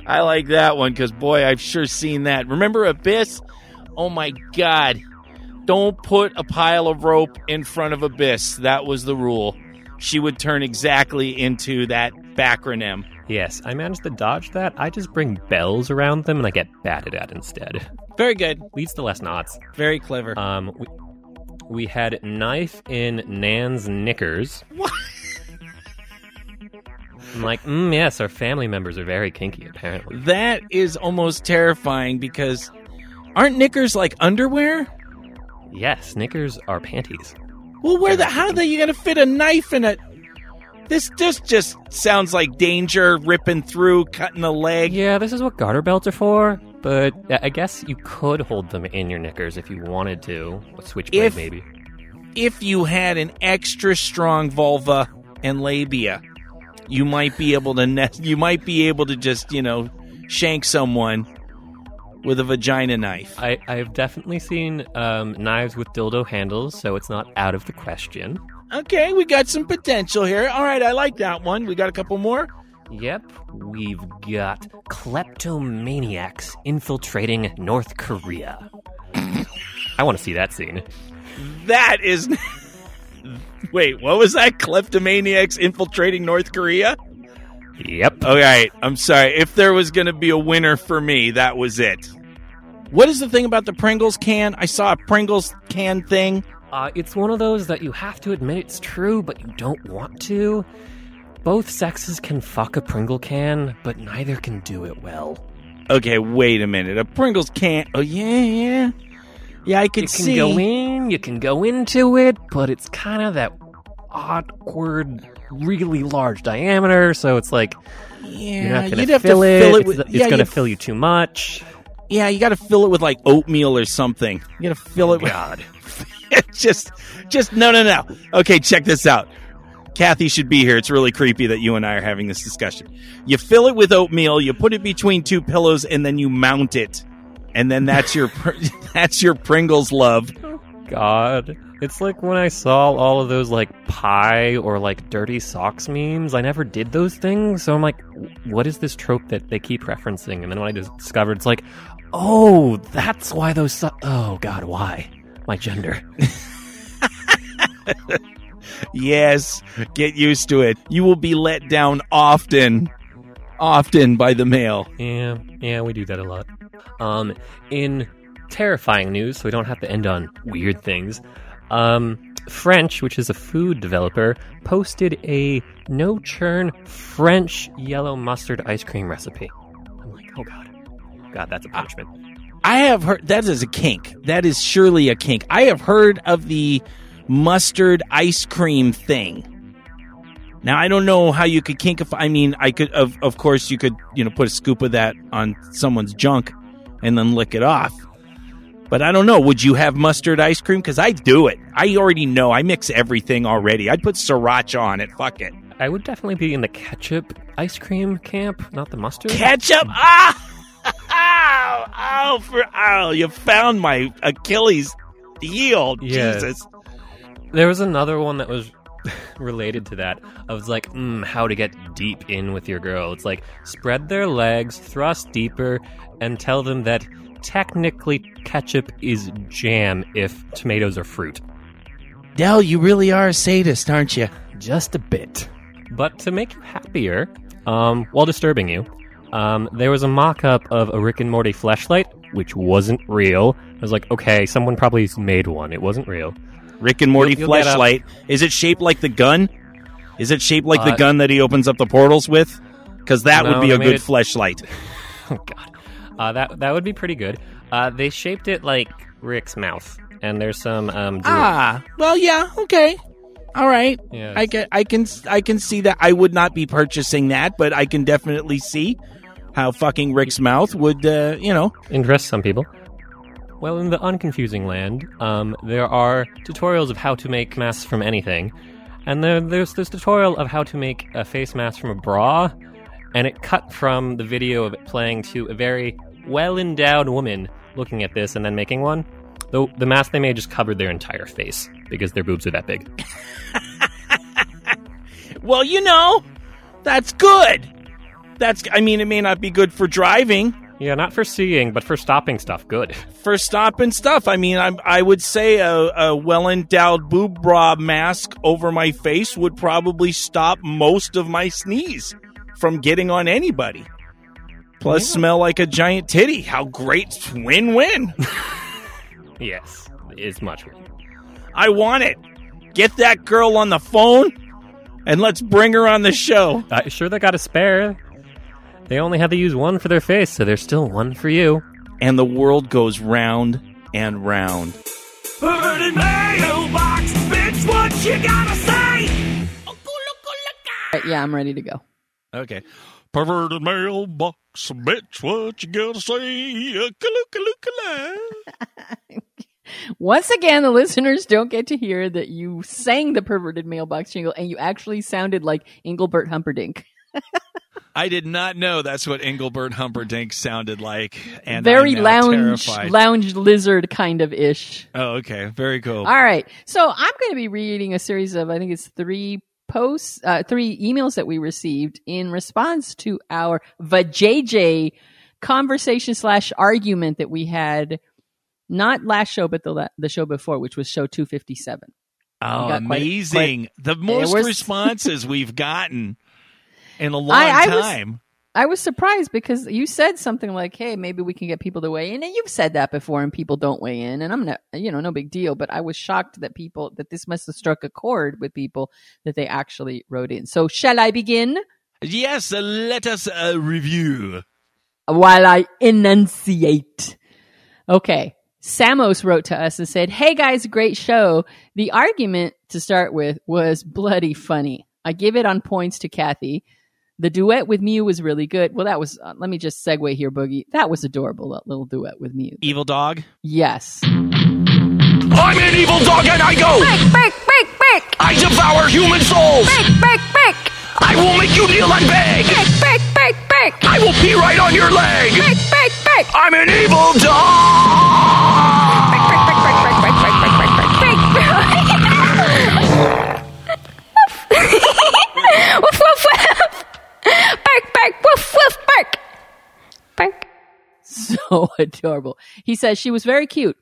I like that one because boy, I've sure seen that. Remember Abyss? Oh my god! Don't put a pile of rope in front of Abyss. That was the rule. She would turn exactly into that backronym. Yes, I managed to dodge that. I just bring bells around them and I get batted at instead. Very good. Leads to less knots. Very clever. Um, we, we had knife in Nan's knickers. What? I'm like, mm, yes, our family members are very kinky, apparently. that is almost terrifying because aren't knickers like underwear? Yes, knickers are panties. Well, where the how the you gonna fit a knife in a? This just just sounds like danger, ripping through, cutting a leg. Yeah, this is what garter belts are for, but I guess you could hold them in your knickers if you wanted to. A switchblade, If- maybe. If you had an extra strong vulva and labia, you might be able to nest. You might be able to just you know shank someone with a vagina knife. I, I've definitely seen um, knives with dildo handles, so it's not out of the question. Okay, we got some potential here. All right, I like that one. We got a couple more. Yep, we've got kleptomaniacs infiltrating North Korea. I want to see that scene. That is. Wait, what was that? Kleptomaniacs infiltrating North Korea? Yep. All right, I'm sorry. If there was going to be a winner for me, that was it. What is the thing about the Pringles can? I saw a Pringles can thing. Uh, it's one of those that you have to admit it's true, but you don't want to. Both sexes can fuck a Pringle can, but neither can do it well. Okay, wait a minute. A Pringles can. Oh yeah, yeah, yeah. I can You can see. go in, you can go into it, but it's kind of that awkward, really large diameter. So it's like Yeah, you're not going you'd to have fill to it. fill it It's, with. it's yeah, going to fill you too much. Yeah, you got to fill it with like oatmeal or something. You got to fill it with. Just, just no, no, no. Okay, check this out. Kathy should be here. It's really creepy that you and I are having this discussion. You fill it with oatmeal, you put it between two pillows, and then you mount it, and then that's your that's your Pringles love. God. It's like when I saw all of those like pie or like dirty socks memes. I never did those things. So I'm like, what is this trope that they keep referencing? And then when I discovered, it's like, oh, that's why those. So- oh, God, why? My gender. Yes, get used to it. You will be let down often, often by the male. Yeah, yeah, we do that a lot. Um, in terrifying news, so we don't have to end on weird things. Um, French, which is a food developer, posted a no churn French yellow mustard ice cream recipe. I'm like, oh god, god, that's a punishment. I have heard that is a kink. That is surely a kink. I have heard of the mustard ice cream thing. Now I don't know how you could kink. If I mean, I could. Of of course, you could. You know, put a scoop of that on someone's junk, and then lick it off. But I don't know. Would you have mustard ice cream? Because I do it. I already know. I mix everything already. I'd put sriracha on it. Fuck it. I would definitely be in the ketchup ice cream camp, not the mustard. Ketchup. Ah. Ow, ow, for ow! You found my Achilles heel. Yes. Jesus. There was another one that was related to that. I was like, mm, how to get deep in with your girl. It's like spread their legs, thrust deeper, and tell them that technically ketchup is jam if tomatoes are fruit. Dell, you really are a sadist, aren't you? Just a bit. But to make you happier, um, while disturbing you, um, there was a mock up of a Rick and Morty flashlight, which wasn't real. I was like, okay, someone probably made one. It wasn't real. Rick and Morty You'll- you'll get up- flashlight. Is it shaped like the gun? Is it shaped like the Uh, gun that he opens up the portals with? Because that No, would be they a made good it- flashlight. Oh god, uh, that that would be pretty good. Uh, they shaped it like Rick's mouth, and there's some um. drool. Ah, well, yeah, okay, all right. Yeah, I can, I can, I can see that. I would not be purchasing that, but I can definitely see how fucking Rick's mouth would, uh, you know. interest some people. Well, in the unconfusing land, um, there are tutorials of how to make masks from anything, and there, there's this tutorial of how to make a face mask from a bra, and it cut from the video of it playing to a very well endowed woman looking at this and then making one. Though the mask they made just covered their entire face because their boobs are that big. Well, you know, that's good. That's, I mean, it may not be good for driving, Yeah, not for seeing, but for stopping stuff. Good. for stopping stuff. I mean, I, I would say a, a well endowed boob bra mask over my face would probably stop most of my sneeze from getting on anybody. Plus, smell like a giant titty. How great! Win win. Yes, it's much. I want it. Get that girl on the phone and let's bring her on the show. Uh, sure, they got a spare. They only had to use one for their face, so there's still one for you. And the world goes round and round. Burning mailbox, bitch, what you gotta say? Right, yeah, I'm ready to go. Okay. Perverted mailbox, bitch, what you gotta say? Uh. Once again, the listeners don't get to hear that you sang the perverted mailbox jingle and you actually sounded like Engelbert Humperdinck. I did not know that's what Engelbert Humperdinck sounded like. And Very lounge, terrified. lounge lizard kind of ish. oh, okay. Very cool. All right. So I'm going to be reading a series of, I think it's three posts, uh, three emails that we received in response to our VJJ conversation slash argument that we had not last show, but the, la- the show before, which was show 257. Oh, got quite- amazing. the most was- responses we've gotten in a long I- I was- time. I was surprised because you said something like, "Hey, maybe we can get people to weigh in," and you've said that before, and people don't weigh in, and I'm not, you know, no big deal. But I was shocked that people that this must have struck a chord with people that they actually wrote in. So, shall I begin yes, uh, let us uh, review. while I enunciate? Okay. Samos wrote to us and said, Hey guys, great show. The argument to start with was bloody funny. I give it on points to Kathy. The duet with Mew was really good. Well, that was, uh, let me just segue here, Boogie. That was adorable, that little duet with Mew. Evil dog. Yes. I'm an evil dog and I go! Break, break, break, break. I devour human souls! Break, break, break. I will make you kneel and beg! Break, break, break, break. I will pee right on your leg! Break, break, break. I'm an evil dog! Bark, woof, woof, bark. Bark. so adorable. He says she was very cute.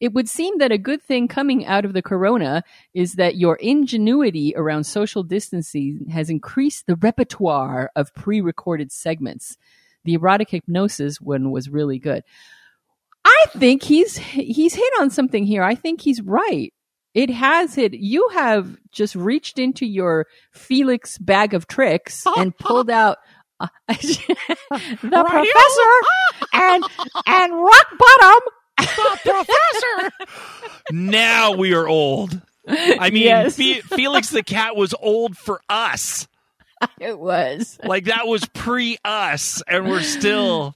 It would seem that a good thing coming out of the corona is that your ingenuity around social distancing has increased the repertoire of pre recorded segments. The erotic hypnosis one was really good. I think he's he's hit on something here. I think he's right. It has hit. You have just reached into your Felix bag of tricks and pulled out the professor and and rock bottom. The professor. now we are old. I mean, Yes. Fe- Felix the cat was old for us. It was. Like that was pre us, and we're still.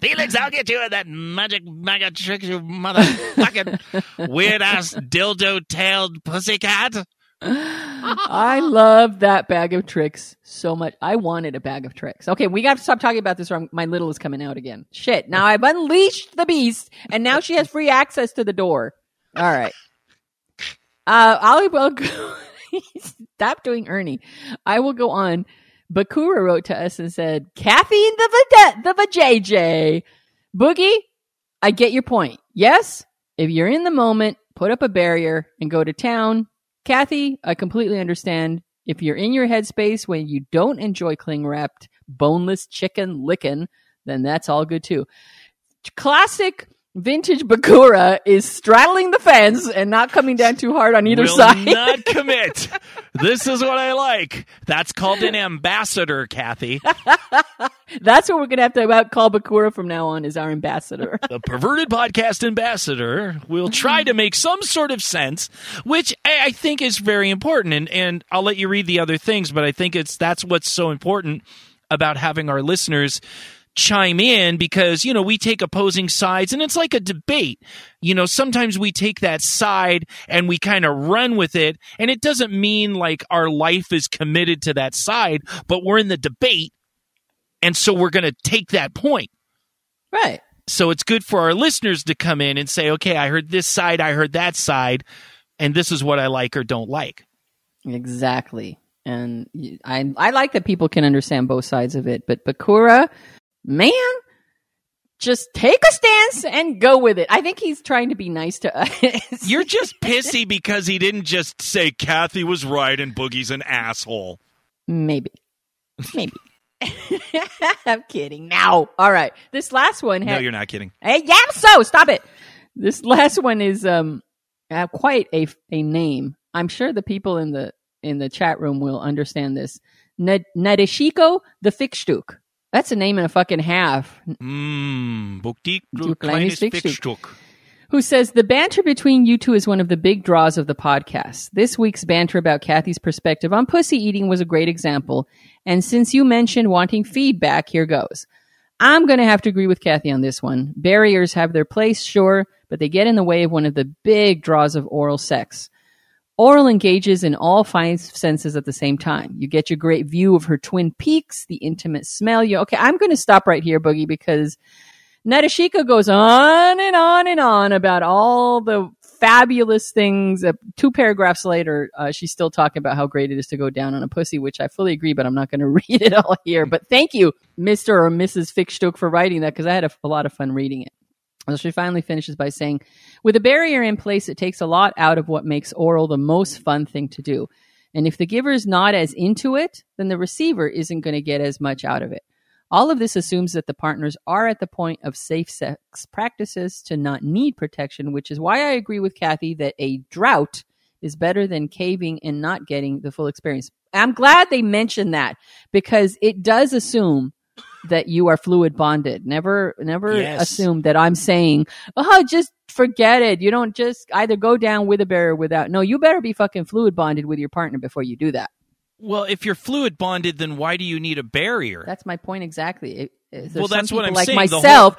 Felix, I'll get you with that magic mega trick, you motherfucking weird ass dildo tailed pussycat. I love that bag of tricks so much. I wanted a bag of tricks. Okay, we got to stop talking about this or my little is coming out again. Shit. Now I've unleashed the beast and now she has free access to the door. All right. Uh, I will. Stop doing Ernie. I will go on. Bakura wrote to us and said, and the Vajay, the Vajayjay. Boogie, I get your point. Yes, if you're in the moment, put up a barrier and go to town. Kathy, I completely understand. If you're in your headspace when you don't enjoy cling wrapped, boneless chicken licking, then that's all good too. Classic vintage Bakura is straddling the fence and not coming down too hard on either Will side. not commit. this is what I like. That's called an ambassador, Kathy. That's what we're gonna have to about call Bakura from now on is our ambassador. the perverted podcast ambassador will try to make some sort of sense, which I, I think is very important. And and I'll let you read the other things, but I think it's that's what's so important about having our listeners chime in because you know we take opposing sides and it's like a debate you know sometimes we take that side and we kind of run with it and it doesn't mean like our life is committed to that side but we're in the debate and so we're going to take that point right. so it's good for our listeners to come in and say, okay, I heard this side, I heard that side, and this is what I like or don't like. Exactly. And I I like that people can understand both sides of it, but Bakura, man, just take a stance and go with it. I think he's trying to be nice to us. You're just pissy because he didn't just say Kathy was right and Boogie's an asshole. maybe, maybe. I'm kidding. Now, all right. This last one No, you're not kidding. Hey, yeah, so stop it. This last one is um uh, quite a a name. I'm sure the people in the in the chat room will understand this. Nad- Nadeshiko the Fickstuk. That's a name and a fucking half. Mm, Bookdik, Du kleines kleines Fickstück. Fickstück. Who says the banter between you two is one of the big draws of the podcast. This week's banter about Kathy's perspective on pussy eating was a great example. And since you mentioned wanting feedback, here goes. I'm going to have to agree with Kathy on this one. Barriers have their place, sure, but they get in the way of one of the big draws of oral sex. Oral engages in all five senses at the same time. You get your great view of her twin peaks, the intimate smell. You okay? I'm going to stop right here, Boogie, because Nadeshika goes on and on and on about all the fabulous things. Uh, two paragraphs later, uh, she's still talking about how great it is to go down on a pussy, which I fully agree, but I'm not going to read it all here. But thank you, Mr. or Mrs. Fickstuck, for writing that because I had a, a lot of fun reading it. So she finally finishes by saying, with a barrier in place, it takes a lot out of what makes oral the most fun thing to do. And if the giver is not as into it, then the receiver isn't going to get as much out of it. All of this assumes that the partners are at the point of safe sex practices to not need protection, which is why I agree with Kathy that a drought is better than caving and not getting the full experience. I'm glad they mentioned that because it does assume that you are fluid bonded. Never, never Yes. assume that I'm saying, oh, just forget it. You don't just either go down with a barrier without. No, you better be fucking fluid bonded with your partner before you do that. Well, if you're fluid bonded, then why do you need a barrier? That's my point exactly. It- it- there's Well, that's what I'm like saying, the whole- myself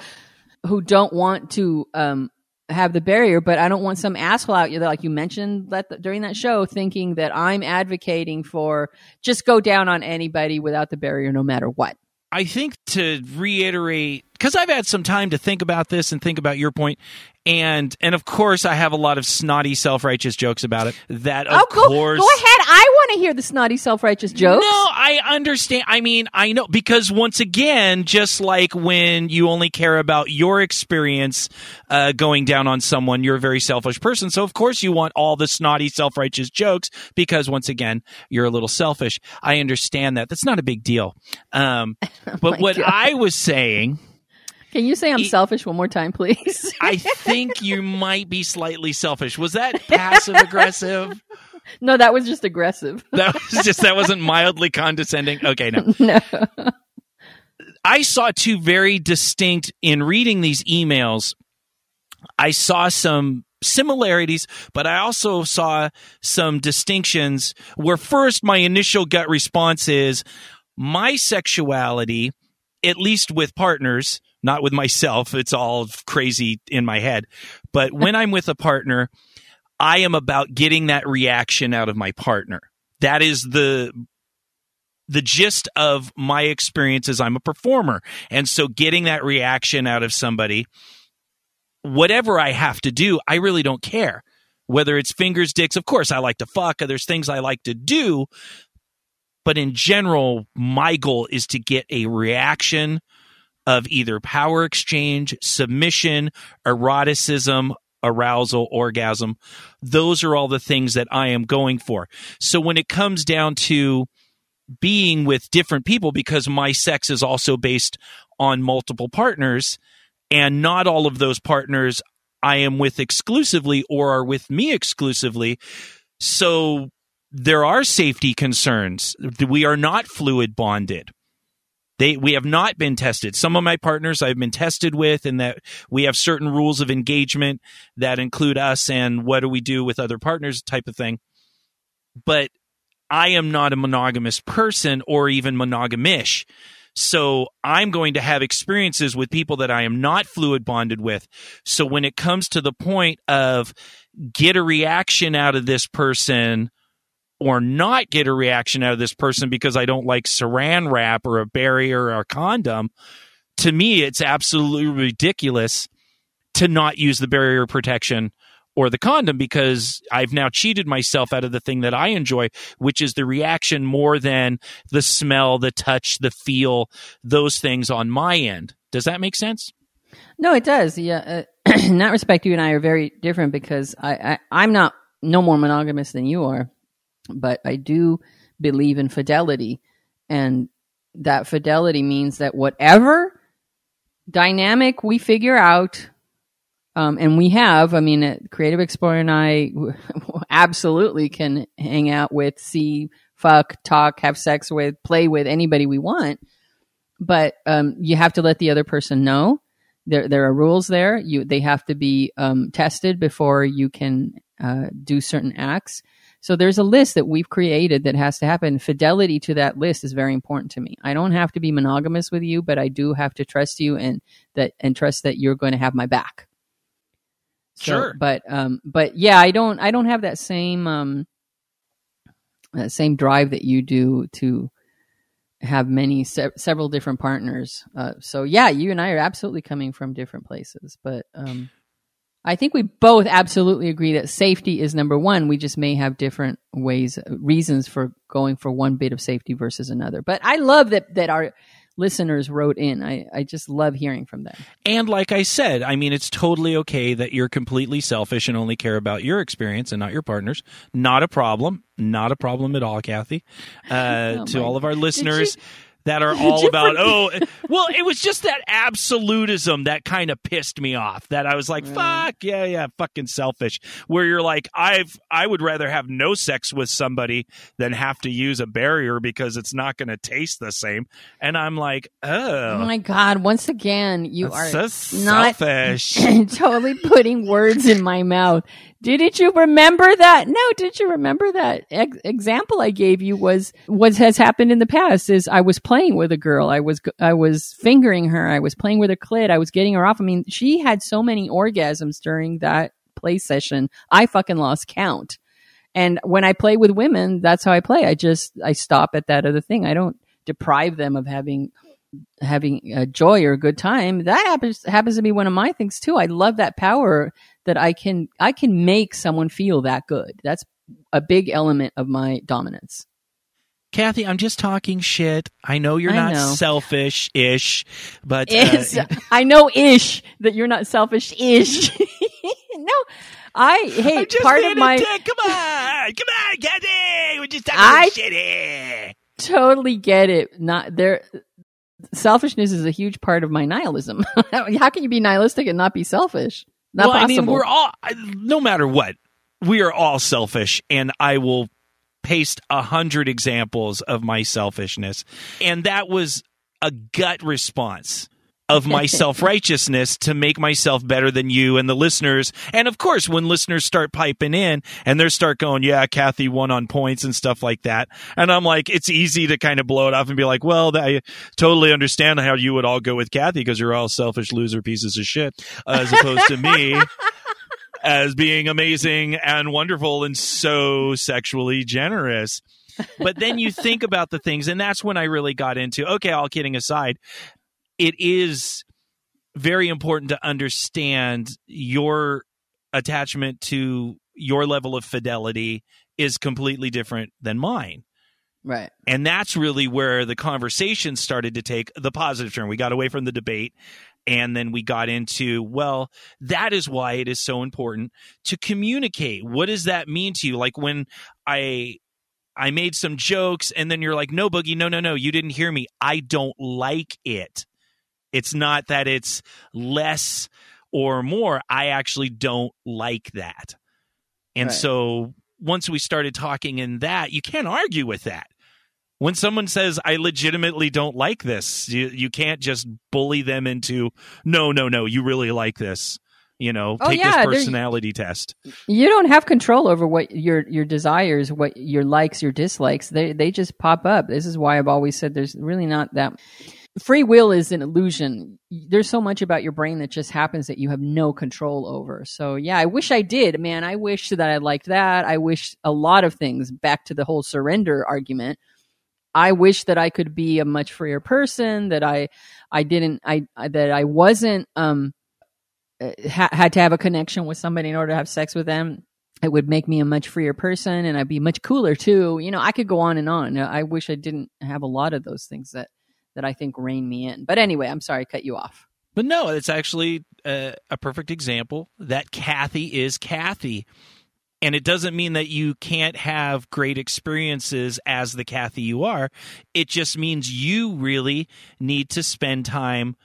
who don't want to um, have the barrier, but I don't want some asshole out there, like you mentioned that during that show, thinking that I'm advocating for just go down on anybody without the barrier, no matter what. I think to reiterate because I've had some time to think about this and think about your point, and and of course I have a lot of snotty self righteous jokes about it. That of oh, go, course, go ahead. I want to hear the snotty, self-righteous jokes. No, I understand. I mean, I know because once again, just like when you only care about your experience uh, going down on someone, you're a very selfish person. So of course you want all the snotty, self-righteous jokes because once again, you're a little selfish. I understand that. That's not a big deal. Um, but Oh my what God. I was saying Can you say I'm E- selfish one more time, please? I think you might be slightly selfish. Was that passive aggressive? no, that was just aggressive. That was just that wasn't mildly condescending. Okay, no. no. I saw two very distinct in reading these emails. I saw some similarities, but I also saw some distinctions where first my initial gut response is my sexuality, at least with partners, not with myself, it's all crazy in my head. But when I'm with a partner, I am about getting that reaction out of my partner. That is the the gist of my experience is I'm a performer. And so getting that reaction out of somebody, whatever I have to do, I really don't care. Whether it's fingers, dicks, of course I like to fuck, there's things I like to do. But in general, my goal is to get a reaction of either power exchange, submission, eroticism, arousal, orgasm. Those are all the things that I am going for. So when it comes down to being with different people because my sex is also based on multiple partners and not all of those partners I am with exclusively or are with me exclusively. So there are safety concerns. We are not fluid bonded. They we have not been tested. Some of my partners I've been tested with and that we have certain rules of engagement that include us and what do we do with other partners type of thing. But I am not a monogamous person or even monogamish. So I'm going to have experiences with people that I am not fluid bonded with. So when it comes to the point of get a reaction out of this person or not get a reaction out of this person because I don't like saran wrap or a barrier or a condom, to me, it's absolutely ridiculous to not use the barrier protection or the condom because I've now cheated myself out of the thing that I enjoy, which is the reaction more than the smell, the touch, the feel, those things on my end. Does that make sense? No, it does. Yeah. Uh, in that respect, you and I are very different because I, I, I'm not no more monogamous than you are, but I do believe in fidelity. And that fidelity means that whatever dynamic we figure out, um, and we have, I mean, uh, Creative Explorer and I absolutely can hang out with, see, fuck, talk, have sex with, play with anybody we want. But um, you have to let the other person know there there are rules there. You they have to be um, tested before you can uh, do certain acts. So there's a list that we've created that has to happen. Fidelity to that list is very important to me. I don't have to be monogamous with you, but I do have to trust you and that and trust that you're going to have my back. So, Sure. but um, but yeah, I don't I don't have that same um, that same drive that you do to have many se- several different partners. Uh, so yeah, you and I are absolutely coming from different places, but um, I think we both absolutely agree that safety is number one. We just may have different ways, reasons for going for one bit of safety versus another. But I love that that our listeners wrote in. I, I just love hearing from them. And like I said, I mean, it's totally okay that you're completely selfish and only care about your experience and not your partner's. Not a problem. Not a problem at all, Kathy. Uh, Oh to all of our listeners that are all about, oh, well, it was just that absolutism that kind of pissed me off. That I was like, fuck, yeah, yeah, fucking selfish. Where you're like, I've, I would rather have no sex with somebody than have to use a barrier because it's not going to taste the same. And I'm like, oh, Oh my God! Once again, you that's are so not selfish. totally putting words in my mouth. Didn't you remember that? No, did you remember that ex- example I gave you was what has happened in the past is I was playing with a girl. I was, I was fingering her. I was playing with her clit. I was getting her off. I mean, she had so many orgasms during that play session. I fucking lost count. And when I play with women, that's how I play. I just, I stop at that other thing. I don't deprive them of having having a joy or a good time that happens happens to be one of my things too i love that power that i can i can make someone feel that good that's a big element of my dominance Kathy, I'm just talking shit. I know you're I not selfish ish, but uh, i know ish that you're not selfish ish no i hey part of my dick. Come on, come on, Kathy. We're just talking I- shit here. totally get it not there selfishness is a huge part of my nihilism. How can you be nihilistic and not be selfish? Not well, possible. I mean, we're all, no matter what, we are all selfish, and I will paste a hundred examples of my selfishness. And that was a gut response of my self righteousness to make myself better than you and the listeners. And of course, when listeners start piping in and they start going, yeah, Kathy won on points and stuff like that. And I'm like, it's easy to kind of blow it off and be like, well, I totally understand how you would all go with Kathy because you're all selfish loser pieces of shit, as opposed to me as being amazing and wonderful and so sexually generous. But then you think about the things, and that's when I really got into okay, all kidding aside, it is very important to understand your attachment to your level of fidelity is completely different than mine. right. And that's really where the conversation started to take the positive turn. We got away from the debate and then we got into, well, that is why it is so important to communicate. What does that mean to you? Like when I I made some jokes and then you're like, "No, Boogie, no, no, no, you didn't hear me. I don't like it." It's not that it's less or more. I actually don't like that. And Right. so once we started talking in that, you can't argue with that. When someone says, I legitimately don't like this, you, you can't just bully them into, no, no, no, you really like this. You know, Oh, take yeah, this personality test. You don't have control over what your your desires, what your likes, your dislikes. They they just pop up. This is why I've always said there's really not that free will is an illusion. There's so much about your brain that just happens that you have no control over. So yeah, I wish I did, man. I wish that I liked that. I wish a lot of things back to the whole surrender argument. I wish that I could be a much freer person, that I I didn't I that I wasn't um uh, ha- had to have a connection with somebody in order to have sex with them. It would make me a much freer person and I'd be much cooler too. You know, I could go on and on. I wish I didn't have a lot of those things that that I think rein me in. But anyway, I'm sorry, I cut you off. But no, it's actually uh, a perfect example that Kathy is Kathy. And it doesn't mean that you can't have great experiences as the Kathy you are. It just means you really need to spend time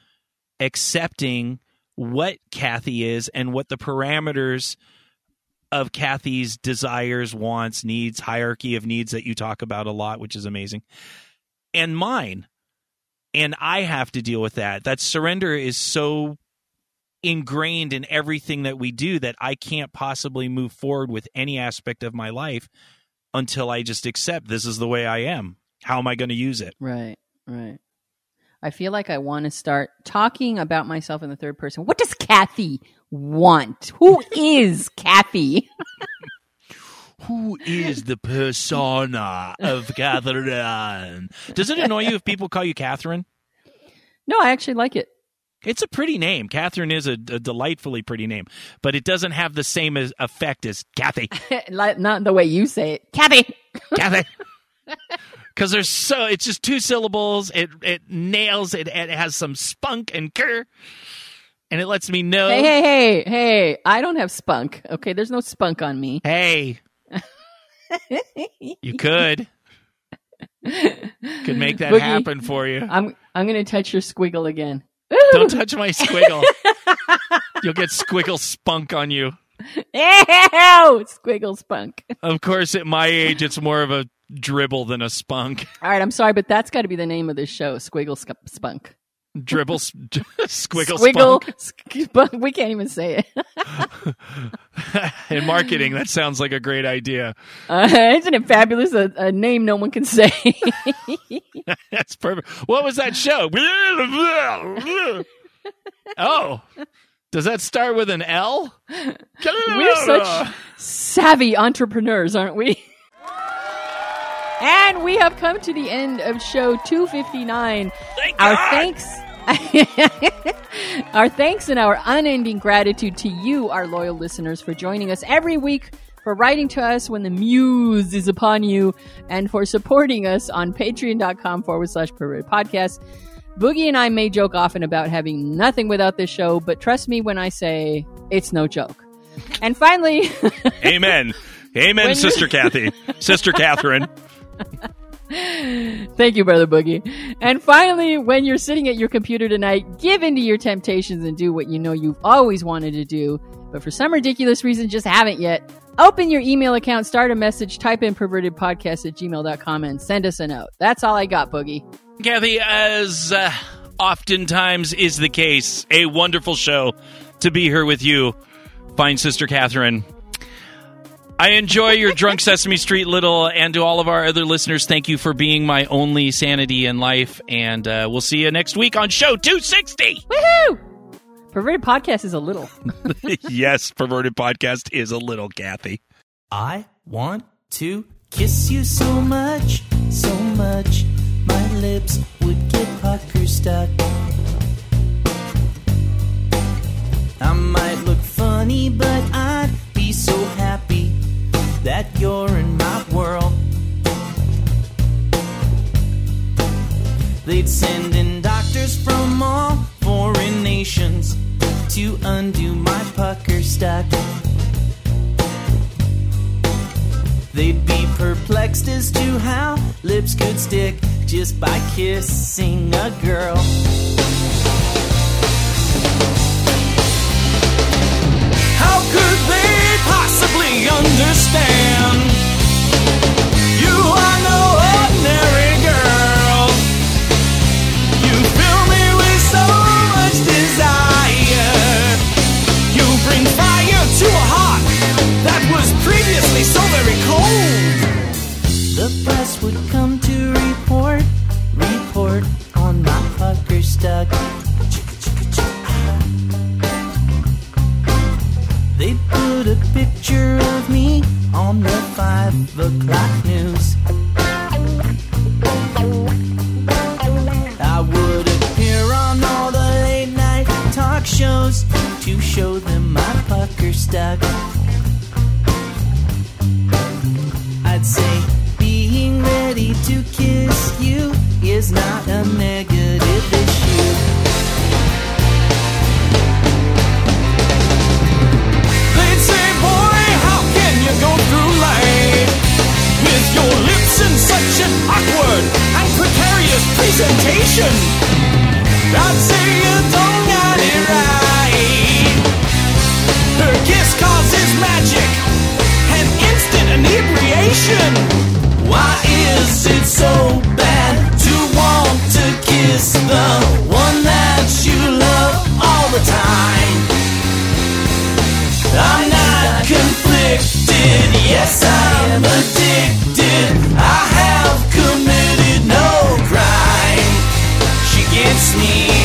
accepting what Kathy is and what the parameters of Kathy's desires, wants, needs, hierarchy of needs that you talk about a lot, which is amazing, and mine and I have to deal with that. That surrender is so ingrained in everything that we do that I can't possibly move forward with any aspect of my life until I just accept this is the way I am. How am I going to use it? Right, right. I feel like I want to start talking about myself in the third person. What does Kathy want? Who is Kathy? Who is the persona of Catherine? Does it annoy you if people call you Catherine? No, I actually like it. It's a pretty name. Catherine is a, a delightfully pretty name, but it doesn't have the same as effect as Kathy. Not the way you say it. Kathy. Kathy. Because there's so it's just two syllables. It it nails it. It has some spunk and cur, and it lets me know. Hey, hey, hey, hey. I don't have spunk. Okay, there's no spunk on me. hey, you could could make that Boogie. happen for you. I'm I'm gonna touch your squiggle again. Don't touch my squiggle. You'll get squiggle spunk on you. Ew, squiggle spunk. Of course, at my age, it's more of a dribble than a spunk. All right, I'm sorry, but that's got to be the name of this show, Squiggle Spunk. Dribble, squiggle, Squiggle spunk. We can't even say it. In marketing, that sounds like a great idea. Uh, isn't it fabulous? A, a name no one can say. That's perfect. What was that show? oh, does that start with an L? We're such savvy entrepreneurs, aren't we? And we have come to the end of show 259. Thank Our God. thanks. our thanks and our unending gratitude to you, our loyal listeners, for joining us every week, for writing to us when the muse is upon you, and for supporting us on patreon.com forward slash perverted podcast. Boogie and I may joke often about having nothing without this show, but trust me when I say it's no joke. And finally, Amen. Amen, When Sister Kathy. Sister Catherine. Thank you, Brother Boogie. And finally, when you're sitting at your computer tonight, give in to your temptations and do what you know you've always wanted to do, but for some ridiculous reason just haven't yet. Open your email account, start a message, type in pervertedpodcast at gmail.com, and send us a note. That's all I got, Boogie. Kathy, as uh, oftentimes is the case, a wonderful show to be here with you, fine sister Catherine. I enjoy your drunk Sesame Street little, and to all of our other listeners, thank you for being my only sanity in life. And uh, we'll see you next week on show 260. Woohoo! Perverted Podcast is a little. yes, Perverted Podcast is a little, Kathy. I want to kiss you so much, so much. My lips would get pucker stuck. I might look funny, but I'd be so happy that you're in my world. They'd send in doctors from all foreign nations to undo my pucker stuck. They'd be perplexed as to how lips could stick just by kissing a girl. Understand? You are no ordinary girl. You fill me with so much desire. You bring fire to a heart that was previously so very cold. The press would come to report, report on my pucker stuck. A picture of me on the five o'clock news. I would appear on all the late night talk shows to show them my pucker stuck. I'd say being ready to kiss you is not a negative issue. Precarious presentation? I'd say you don't got it right. Her kiss causes magic and instant inebriation. Why is it so bad to want to kiss the one that you love all the time? I'm not conflicted, yes, I'm addicted. I She